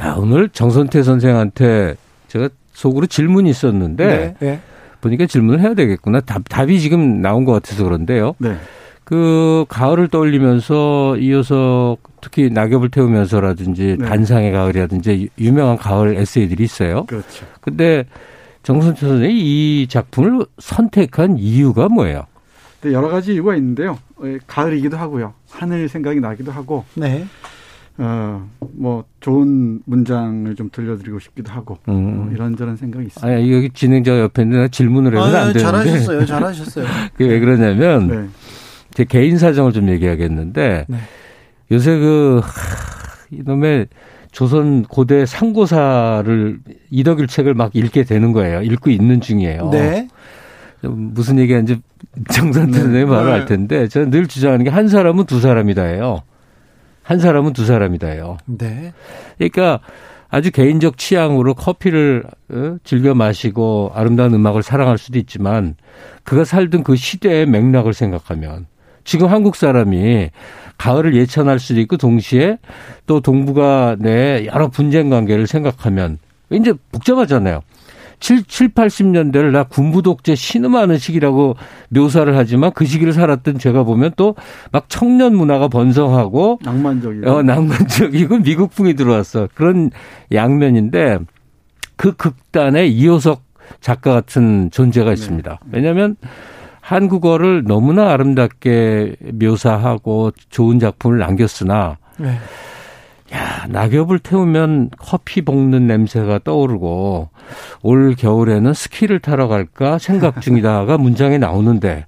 야 오늘 정선태 선생한테 제가 속으로 질문이 있었는데 네. 네. 보니까 질문을 해야 되겠구나. 답, 답이 지금 나온 것 같아서 그런데요. 네. 그 가을을 떠올리면서 이어서 특히 낙엽을 태우면서라든지 네. 단상의 가을이라든지 유명한 가을 에세이들이 있어요. 그렇죠. 근데 정선태 선생이 이 작품을 선택한 이유가 뭐예요? 네, 여러 가지 이유가 있는데요. 예, 가을이기도 하고요. 하늘 생각이 나기도 하고. 네. 어, 뭐, 좋은 문장을 좀 들려드리고 싶기도 하고, 음. 뭐 이런저런 생각이 있습니다. 아 여기 진행자 옆에 있는 질문을 해서 아, 안 되는데. 잘하셨어요. 잘하셨어요. 그게 왜 그러냐면, 네. 제 개인 사정을 좀 얘기하겠는데, 네. 요새 그, 하, 이놈의 조선 고대 상고사를 이덕일 책을 막 읽게 되는 거예요. 읽고 있는 중이에요. 네. 무슨 얘기하는지 정선태 네. 선생님 말을 네. 알 텐데, 저는 늘 주장하는 게 한 사람은 두 사람이다예요. 한 사람은 두 사람이다요. 네. 그러니까 아주 개인적 취향으로 커피를 어, 즐겨 마시고 아름다운 음악을 사랑할 수도 있지만 그가 살던 그 시대의 맥락을 생각하면 지금 한국 사람이 가을을 예찬할 수도 있고 동시에 또 동북아 내 여러 분쟁 관계를 생각하면 이제 복잡하잖아요. 7, 7, 80년대를 나 군부 독재 신음하는 시기라고 묘사를 하지만 그 시기를 살았던 제가 보면 또 막 청년 문화가 번성하고 낭만적이고 어, 낭만적이고 미국풍이 들어왔어. 그런 양면인데 그 극단에 이호석 작가 같은 존재가 네. 있습니다. 왜냐하면 한국어를 너무나 아름답게 묘사하고 좋은 작품을 남겼으나 네. 야, 낙엽을 태우면 커피 볶는 냄새가 떠오르고 올 겨울에는 스키를 타러 갈까 생각 중이다가 문장에 나오는데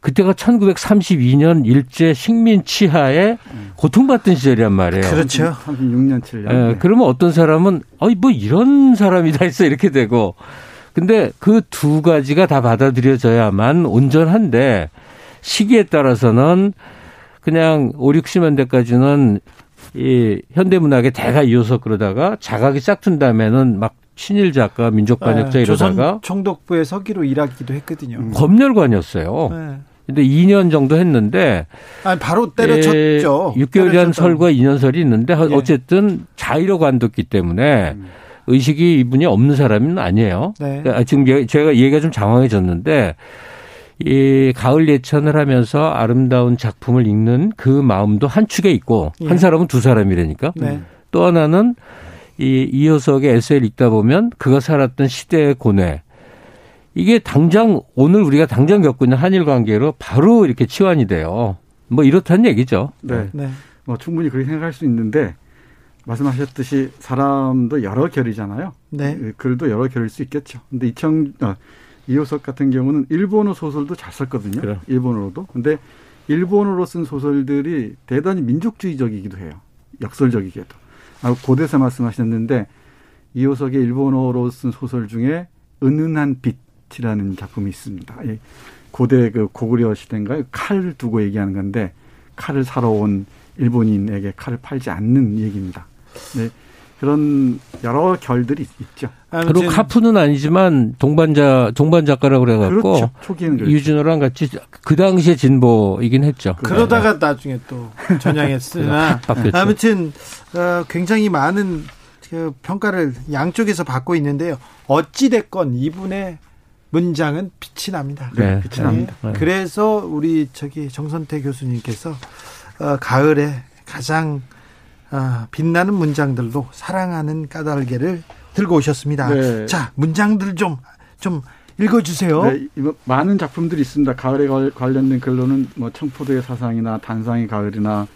그때가 1932년 일제 식민 치하에 고통받던 시절이란 말이에요. 그렇죠. 36년 7년. 예, 그러면 어떤 사람은 어이 뭐 이런 사람이 다 있어 이렇게 되고 근데 그 두 가지가 다 받아들여져야만 온전한데 시기에 따라서는 그냥 5, 60년대까지는 이 현대문학의 대가 이어서 그러다가 자각이 싹튼 다음에는 막 친일 작가, 민족 반역자 네, 이러다가 총독부에 서기로 일하기도 했거든요. 음. 검열관이었어요. 네. 근데 2년 정도 했는데 아니 바로 때려쳤죠. 예, 6개월이란 설과 2년 설이 있는데 예. 어쨌든 자의로 관뒀기 때문에 음. 의식이 이분이 없는 사람은 아니에요. 네. 그러니까 지금 제가 얘기가 좀 장황해졌는데 이 가을 예천을 하면서 아름다운 작품을 읽는 그 마음도 한 축에 있고 예. 한 사람은 두 사람이라니까. 네. 또 하나는 이 이효석의 에세이를 읽다 보면 그가 살았던 시대의 고뇌 이게 당장 오늘 우리가 당장 겪고 있는 한일 관계로 바로 이렇게 치환이 돼요. 뭐 이렇다는 얘기죠. 네. 네. 뭐 충분히 그렇게 생각할 수 있는데 말씀하셨듯이 사람도 여러 결이잖아요. 네. 글도 여러 결일 수 있겠죠. 근데 이청 어, 이호석 같은 경우는 일본어 소설도 잘 썼거든요. 그래. 일본어로도. 근데 일본어로 쓴 소설들이 대단히 민족주의적이기도 해요. 역설적이게도. 아, 고대사 말씀하셨는데 이호석의 일본어로 쓴 소설 중에 은은한 빛이라는 작품이 있습니다. 고대 그 고구려 시대인가요? 칼을 두고 얘기하는 건데 칼을 사러 온 일본인에게 칼을 팔지 않는 얘기입니다. 네. 그런 여러 결들이 있죠. 그리고 카프는 아니지만 동반자 동반 작가라고 그래갖고 그렇죠. 초기에는 그렇죠. 유진호랑 같이 그 당시에 진보이긴 했죠. 그러다가 네. 나중에 또 전향했으나 아무튼 어, 굉장히 많은 그 평가를 양쪽에서 받고 있는데요. 어찌 됐건 이분의 문장은 빛이 납니다. 네, 빛이 네. 납니다. 네. 그래서 우리 저기 정선태 교수님께서 어, 가을에 가장 아, 빛나는 문장들로 사랑하는 까닭개를 들고 오셨습니다. 네. 자, 문장들 좀, 좀 읽어주세요. 네, 많은 작품들이 있습니다. 가을에 관련된 글로는 뭐 청포도의 사상이나 단상의 가을이나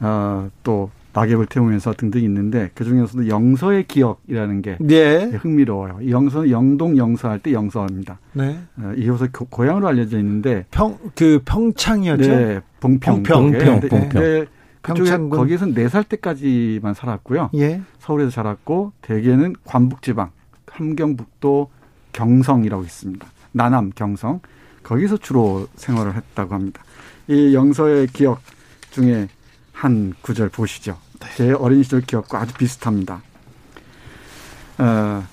어, 또 낙엽을 태우면서 등등 있는데 그 중에서도 영서의 기억이라는 게 네. 흥미로워요. 영서는 영동 영서할 때 영서입니다. 네. 어, 이호서 고향으로 알려져 있는데 평 그 평창이었죠. 네, 봉평, 봉평, 봉평, 네, 봉 평. 네, 평창군 거기서 네살 때까지만 살았고요. 예. 서울에서 자랐고 대개는 관북지방 함경북도 경성이라고 있습니다. 나남 경성 거기서 주로 생활을 했다고 합니다. 이 영서의 기억 중에 한 구절 보시죠. 네. 제 어린 시절 기억과 아주 비슷합니다. 어,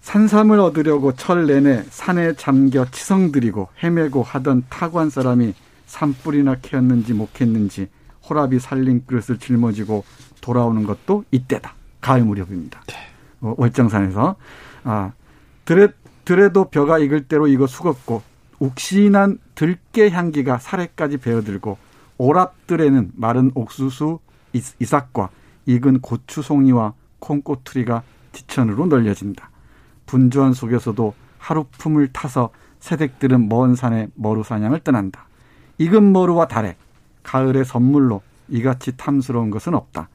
산삼을 얻으려고 철 내내 산에 잠겨 치성들이고 헤매고 하던 타관 사람이 산불이나 캐었는지 못했는지 호랍이 살린 그릇을 짊어지고 돌아오는 것도 이때다. 가을 무렵입니다. 네. 어, 월정산에서 아 들에 들에도 벼가 익을 대로 익어 수겁고 욱신한 들깨 향기가 사례까지 배어들고 오랍들에는 마른 옥수수 이삭과 익은 고추 송이와 콩꼬투리가 지천으로 널려진다. 분주한 속에서도 하루 품을 타서 새댁들은 먼 산에 머루 사냥을 떠난다. 익은 머루와 달에 가을의 선물로 이같이 탐스러운 것은 없다.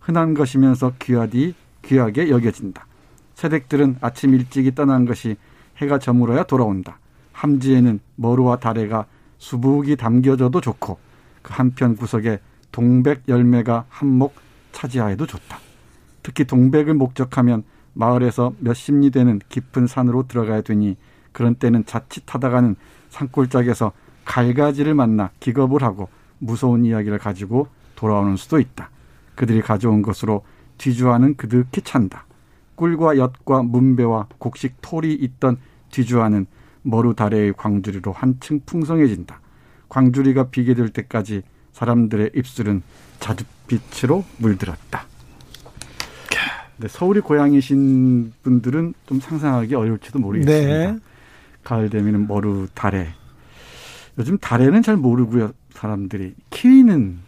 흔한 것이면서 귀하디 귀하게 여겨진다. 새댁들은 아침 일찍이 떠난 것이 해가 저물어야 돌아온다. 함지에는 머루와 다래가 수북이 담겨져도 좋고 그 한편 구석에 동백 열매가 한몫 차지하여도 좋다. 특히 동백을 목적하면 마을에서 몇십 리 되는 깊은 산으로 들어가야 되니 그런 때는 자칫하다가는 산골짜기에서 갈가지를 만나 기겁을 하고 무서운 이야기를 가지고 돌아오는 수도 있다. 그들이 가져온 것으로 뒤주하는 그득히 찬다. 꿀과 엿과 문배와 곡식 톨이 있던 뒤주하는 머루 다래의 광주리로 한층 풍성해진다. 광주리가 비게 될 때까지 사람들의 입술은 자줏빛으로 물들었다. 네, 서울이 고향이신 분들은 좀 상상하기 어려울지도 모르겠습니다. 네. 가을 되면 머루 다래. 요즘 다래는 잘 모르고요. 사람들이 키위는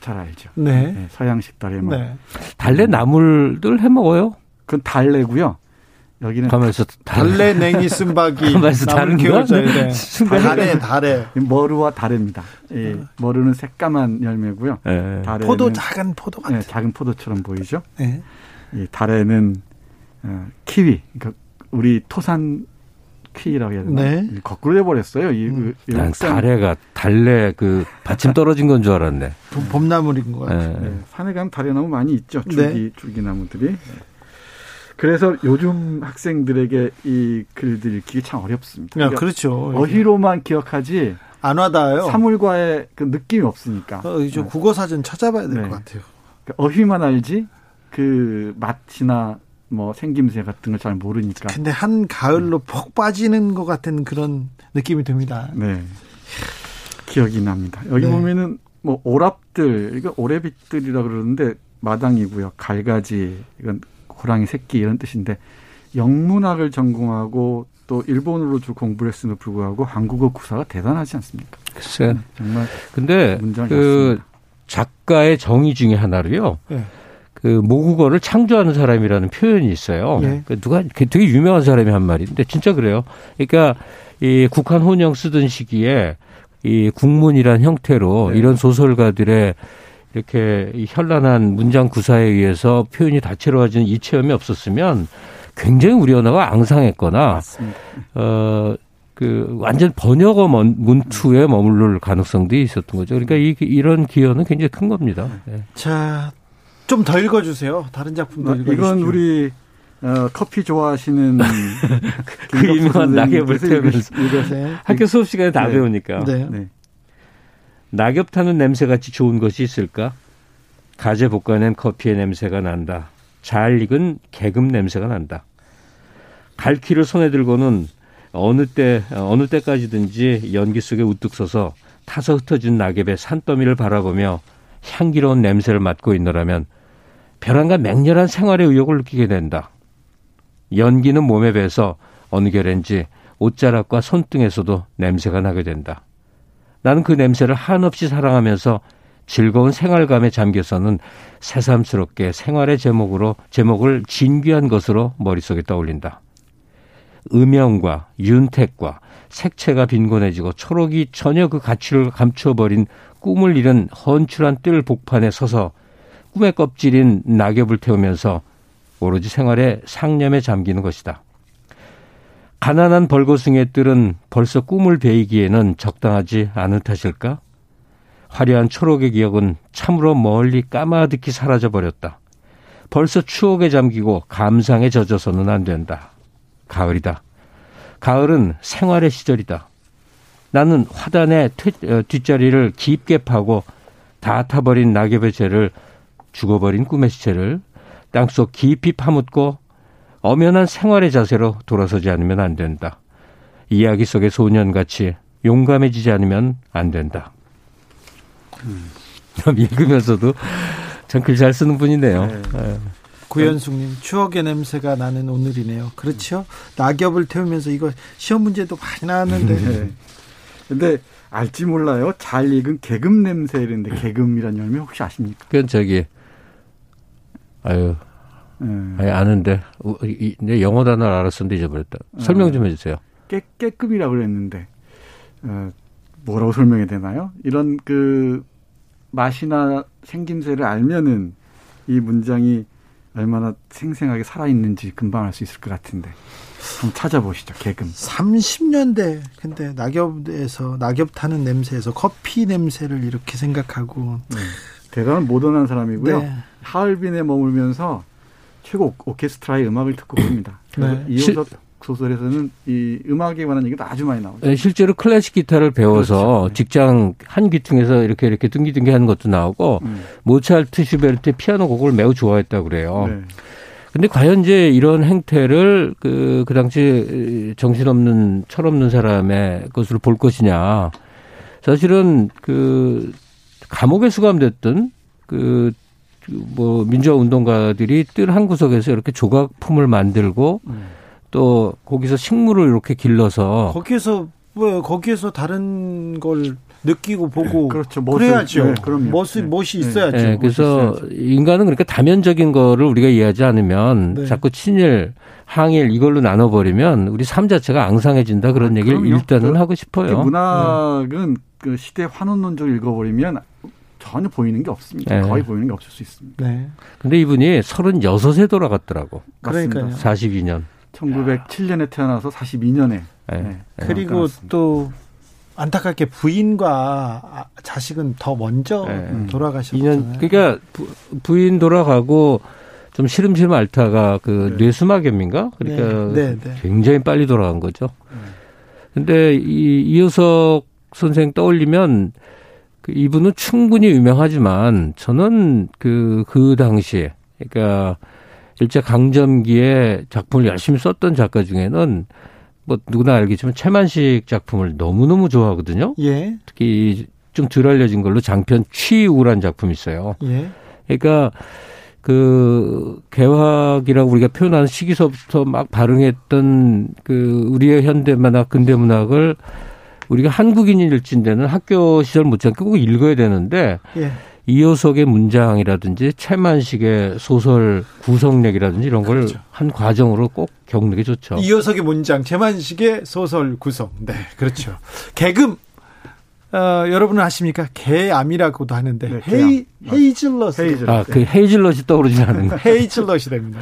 잘 알죠. 네. 네 서양식 다래 뭐. 네. 달래 나물들 해 먹어요? 그건 달래고요. 여기는 가면서 달래 냉이 쓴박이 가면서 다른 기억자에 달래 달래 머루와 다래입니다. 예, 어. 머루는 새까만 열매고요. 네. 포도 작은 포도 같은 네, 작은 포도처럼 보이죠. 네. 이 달에는 어, 키위, 그러니까 우리 토산 키위라고 해야 되나? 네. 거꾸로 해버렸어요. 이, 음. 이난 달래가 달래 그 받침 떨어진 건 줄 알았네. 봄나물인 것 같아요. 네. 네. 산에 가면 달래나무 많이 있죠. 줄기 네. 줄기나무들이. 그래서 요즘 학생들에게 이 글들 읽기 참 어렵습니다. 야, 그렇죠. 어휘로만 기억하지 안 와닿아요. 사물과의 그 느낌이 없으니까. 어, 이제 네. 국어 사전 찾아봐야 될것 네. 같아요. 그러니까 어휘만 알지 그 맛이나 뭐 생김새 같은 걸 잘 모르니까. 근데 한 가을로 푹 빠지는 것 같은 그런 느낌이 듭니다. 네. 기억이 납니다. 여기 네. 보면은 뭐 오랍들, 이거 오래빛들이라 그러는데 마당이고요. 갈가지, 이건 호랑이 새끼 이런 뜻인데 영문학을 전공하고 또 일본어로 주 공부를 했음에도 불구하고 한국어 구사가 대단하지 않습니까? 글쎄. 정말. 근데 그 작가의 정의 중에 하나로요. 네. 그 모국어를 창조하는 사람이라는 표현이 있어요. 네. 그 누가 되게 유명한 사람이 한 말인데 진짜 그래요. 그러니까 이 국한 혼영 쓰던 시기에 이 국문이란 형태로 네. 이런 소설가들의 이렇게 현란한 문장 구사에 의해서 표현이 다채로워지는 이 체험이 없었으면 굉장히 우리 언어가 앙상했거나 맞습니다. 어. 그 완전 번역어 문투에 머물러 가능성도 있었던 거죠. 그러니까 이, 이런 기여는 굉장히 큰 겁니다. 네. 자, 좀 더 읽어주세요. 다른 작품도 읽어주십시오. 이건 우리 어, 커피 좋아하시는 그 유명한 낙엽을 태우면서 학교 수업 시간에 다 네. 배우니까. 네. 네. 낙엽 타는 냄새 같이 좋은 것이 있을까? 가재 볶아낸 커피의 냄새가 난다. 잘 익은 개금 냄새가 난다. 갈퀴를 손에 들고는 어느 때 어느 때까지든지 연기 속에 우뚝 서서 타서 흩어진 낙엽의 산더미를 바라보며 향기로운 냄새를 맡고 있노라면 벼랑과 맹렬한 생활의 의욕을 느끼게 된다. 연기는 몸에 배서 어느 결인지 옷자락과 손등에서도 냄새가 나게 된다. 나는 그 냄새를 한없이 사랑하면서 즐거운 생활감에 잠겨서는 새삼스럽게 생활의 제목으로 제목을 진귀한 것으로 머릿속에 떠올린다. 음영과 윤택과 색채가 빈곤해지고 초록이 전혀 그 가치를 감춰버린 꿈을 잃은 헌출한 뜰 복판에 서서 꿈의 껍질인 낙엽을 태우면서 오로지 생활의 상념에 잠기는 것이다. 가난한 벌거숭이의 뜰은 벌써 꿈을 베이기에는 적당하지 않은 탓일까? 화려한 초록의 기억은 참으로 멀리 까마득히 사라져 버렸다. 벌써 추억에 잠기고 감상에 젖어서는 안 된다. 가을이다. 가을은 생활의 시절이다. 나는 화단의 어, 뒷자리를 깊게 파고 다 타버린 낙엽의 죄를 죽어버린 꿈의 시체를 땅속 깊이 파묻고 엄연한 생활의 자세로 돌아서지 않으면 안 된다. 이야기 속의 소년같이 용감해지지 않으면 안 된다. 음. 읽으면서도 참 글 잘 쓰는 분이네요. 네. 네. 구현숙님 추억의 냄새가 나는 오늘이네요. 그렇죠? 낙엽을 태우면서 이거 시험 문제도 많이 나왔는데. 네. 근데 알지 몰라요. 잘 익은 개금 냄새 이런데 개금이란 열매 혹시 아십니까? 그건 저기 아유. 음. 아니, 아는데. 내 영어 단어를 알았었는데 잊어버렸다. 설명 좀 해주세요. 깨, 깨급이라고 그랬는데, 어, 뭐라고 설명해야 되나요? 이런 그, 맛이나 생김새를 알면은 이 문장이 얼마나 생생하게 살아있는지 금방 알 수 있을 것 같은데 한번 찾아보시죠. 개금. 30년대 근데 낙엽에서 낙엽 타는 냄새에서 커피 냄새를 이렇게 생각하고 네. 대단한 모던한 사람이고요. 네. 하얼빈에 머물면서 최고 오케스트라의 음악을 듣고 옵니다. 네. 이호석 소설에서는 이 음악에 관한 얘기도 아주 많이 나오죠. 네, 실제로 클래식 기타를 배워서 그렇죠. 네. 직장 한 귀퉁에서 이렇게 이렇게 둥기둥기 하는 것도 나오고 음. 모차르트 슈베르트 피아노 곡을 매우 좋아했다고 그래요. 네. 근데 과연 이제 이런 행태를 그, 그 당시 정신없는, 철없는 사람의 것으로 볼 것이냐. 사실은 그 감옥에 수감됐던 그, 뭐, 민주화 운동가들이 뜰 한 구석에서 이렇게 조각품을 만들고 음. 또 거기서 식물을 이렇게 길러서 거기에서 뭐 거기에서 다른 걸 느끼고 보고 네, 그렇죠. 멋을, 그래야죠. 네, 그럼 멋이 네. 멋이 있어야죠. 네, 그래서 있어야죠. 인간은 그러니까 다면적인 거를 우리가 이해하지 않으면 네. 자꾸 친일 항일 이걸로 나눠 버리면 우리 삶 자체가 앙상해진다 그런 아, 얘기를 일단은 그, 하고 싶어요. 문학은 그 시대 환원론적으로 읽어버리면 전혀 보이는 게 없습니다. 네. 거의 보이는 게 없을 수 있습니다. 네. 근데 이분이 36에 돌아갔더라고. 그러니까요. 42년. 1907년에 태어나서 42년에. 네. 네. 그리고 또 안타깝게 부인과 자식은 더 먼저 네. 돌아가셨잖아요. 그러니까 부, 인 돌아가고 좀 시름시름 앓다가 그 네. 뇌수막염인가? 그러니까 네. 네, 네. 굉장히 빨리 돌아간 거죠. 근데 이 이효석 선생 떠올리면 그 이분은 충분히 유명하지만 저는 그, 그 당시에 그러니까 일제 강점기에 작품을 열심히 썼던 작가 중에는 뭐 누구나 알겠지만 최만식 작품을 너무너무 좋아하거든요. 예. 특히 좀 덜 알려진 걸로 장편 취우란 작품이 있어요. 예. 그러니까 그 개화기라고 우리가 표현하는 시기서부터 막 발흥했던 그 우리의 현대 문학 근대 문학을 우리가 한국인일진데는 학교 시절 못지않게 꼭 읽어야 되는데 예. 이효석의 문장이라든지 최만식의 소설 구성력이라든지 이런 걸한 그렇죠. 과정으로 꼭 겪는 게 좋죠. 이효석의 문장, 최만식의 소설 구성. 네, 그렇죠. 개금 어, 여러분은 아십니까? 개암이라고도 하는데 네, 헤이 헤이즐넛. 헤이즐넛. 아, 그 헤이즐넛이 떠오르지 않는 거. 헤이즐넛이 됩니다.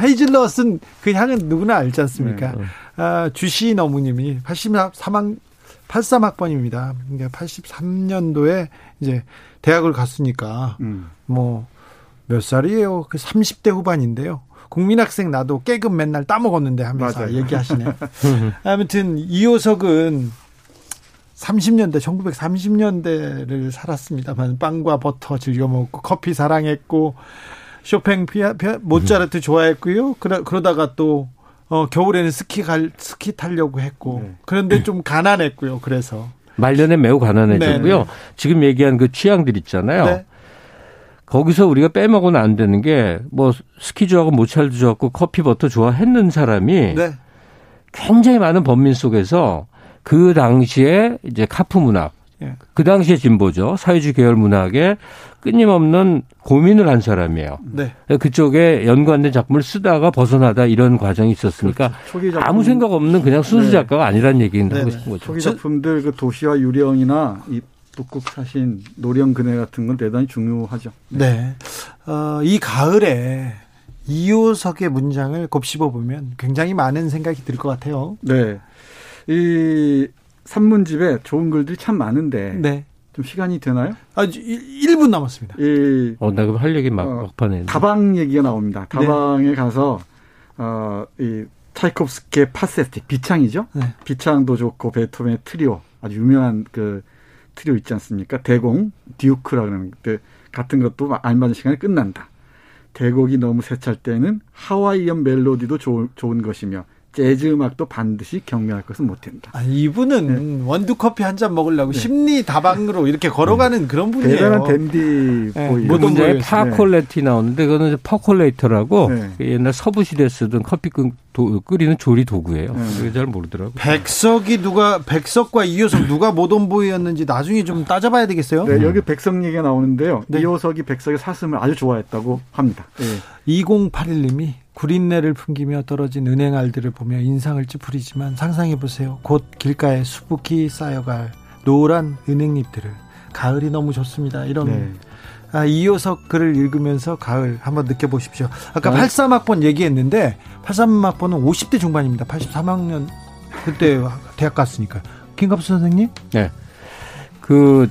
헤이즐넛은 그 향은 누구나 알지 않습니까? 네. 아, 주시인 어머님이 83학 83학번입니다. 그러니까 83년도에 이제 대학을 갔으니까 음. 뭐몇 살이에요? 그 30대 후반인데요. 국민학생 나도 깨금 맨날 따먹었는데 하면서 맞아요. 얘기하시네. 아무튼 이호석은 30년대 1930년대를 살았습니다만 빵과 버터 즐겨 먹고 커피 사랑했고 쇼팽 피아, 피아 모차르트 좋아했고요. 그러, 그러다가 또 어, 겨울에는 스키 갈 스키 타려고 했고 네. 그런데 좀 가난했고요. 그래서 말년에 매우 가난해졌고요. 네, 네. 지금 얘기한 그 취향들 있잖아요. 네. 거기서 우리가 빼먹으면 안 되는 게 뭐 스키 좋아하고 모차르트 좋아하고 커피 버터 좋아했는 사람이 네. 굉장히 많은 번민 속에서 그 당시에 이제 카프 문학 예. 그 당시에 진보죠. 사회주의 계열 문학에 끊임없는 고민을 한 사람이에요. 네. 그쪽에 연관된 작품을 쓰다가 벗어나다 이런 과정이 있었으니까 그렇죠. 작품, 아무 생각 없는 그냥 순수 네. 작가가 아니라는 얘기는 네. 하고 싶은 거죠. 초기 작품들 그 도시와 유령이나 이 북극 사신 노령 그네 같은 건 대단히 중요하죠. 네. 네. 어, 이 가을에 이호석의 문장을 곱씹어 보면 굉장히 많은 생각이 들 것 같아요. 네. 이 산문집에 좋은 글들이 참 많은데 네. 좀 시간이 되나요? 아, 1, 분 남았습니다. 이, 어, 나 그럼 할 얘기 막, 어, 막판에. 다방 얘기가 나옵니다. 네. 다방에 네. 가서, 어, 이, 차이콥스키의 파세티, 비창이죠? 네. 비창도 좋고, 베토벤의 트리오, 아주 유명한 그 트리오 있지 않습니까? 대공, Duke라 그러는, 그, 같은 것도 알맞은 시간에 끝난다. 대곡이 너무 세찰 때는 하와이안 멜로디도 좋, 좋은 것이며, 재즈 음악도 반드시 경멸할 것은 못 된다. 아, 이분은 네. 원두 커피 한 잔 먹으려고 네. 십리 다방으로 이렇게 걸어가는 네. 그런 분이에요. 대단한 댄디 네. 보이. 모든 문제에 percolator 나오는데 그거는 percolator라고 네. 그 옛날 서부 시대 쓰던 커피 도, 끓이는 조리 도구예요. 네. 그게 잘 모르더라고요. 백석이 누가 백석과 이효석 누가 모던보이였는지 나중에 좀 따져봐야 되겠어요. 네, 여기 백석 얘기가 나오는데요. 이효석이 백석의 사슴을 아주 좋아했다고 합니다. 2081님이 구린내를 풍기며 떨어진 은행알들을 보며 인상을 찌푸리지만 상상해 보세요. 곧 길가에 수북히 쌓여갈 노란 은행잎들을 가을이 너무 좋습니다. 이런 네. 아, 이효석 글을 읽으면서 가을 한번 느껴보십시오. 아까 어? 83학번 얘기했는데 83학번은 50대 중반입니다. 83학년 그때 대학 갔으니까. 김갑수 선생님? 네. 그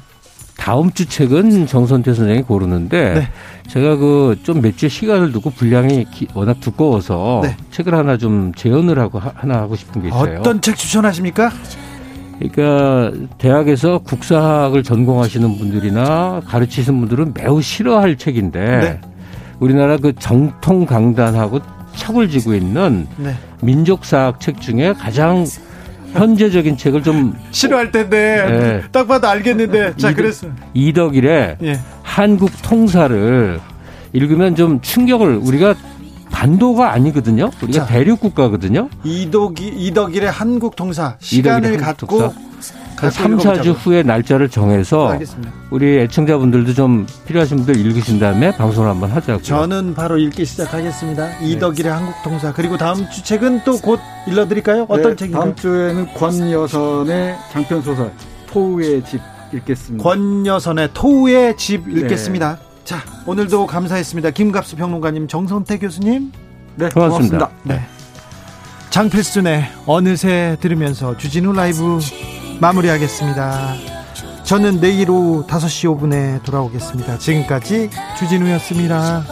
다음 주 책은 정선태 선생이 고르는데 네. 제가 그 좀 몇주 시간을 두고 분량이 워낙 두꺼워서 네. 책을 하나 좀 재현을 하고 하나 하고 싶은 게 있어요. 어떤 책 추천하십니까? 그러니까 대학에서 국사학을 전공하시는 분들이나 가르치시는 분들은 매우 싫어할 책인데 네. 우리나라 그 정통 강단하고 척을 지고 있는 네. 민족사학 책 중에 가장 현재적인 책을 좀 싫어할 텐데 네. 딱 봐도 알겠는데 자 그래서 이덕일의 예. 한국 통사를 읽으면 좀 충격을 우리가 반도가 아니거든요. 우리가 자, 대륙 국가거든요. 이덕이 이덕일의 한국 통사 시간을 갖고 통사. 3, 4주 후에 날짜를 정해서 알겠습니다. 우리 애청자분들도 좀 필요하신 분들 읽으신 다음에 방송을 한번 하자고요. 저는 바로 읽기 시작하겠습니다. 네. 이덕일의 한국 통사 그리고 다음 주 책은 또 곧 일러드릴까요? 어떤 네, 책인가요? 다음 주에는 권여선의 장편 소설 토우의 집 읽겠습니다. 권여선의 토우의 집 네. 읽겠습니다. 네. 자, 오늘도 감사했습니다. 김갑수 평론가님, 정선태 교수님. 네, 고맙습니다. 고맙습니다. 네. 장필순의 어느새 들으면서 주진우 라이브 마무리하겠습니다. 저는 내일 오후 5시 5분에 돌아오겠습니다. 지금까지 주진우였습니다.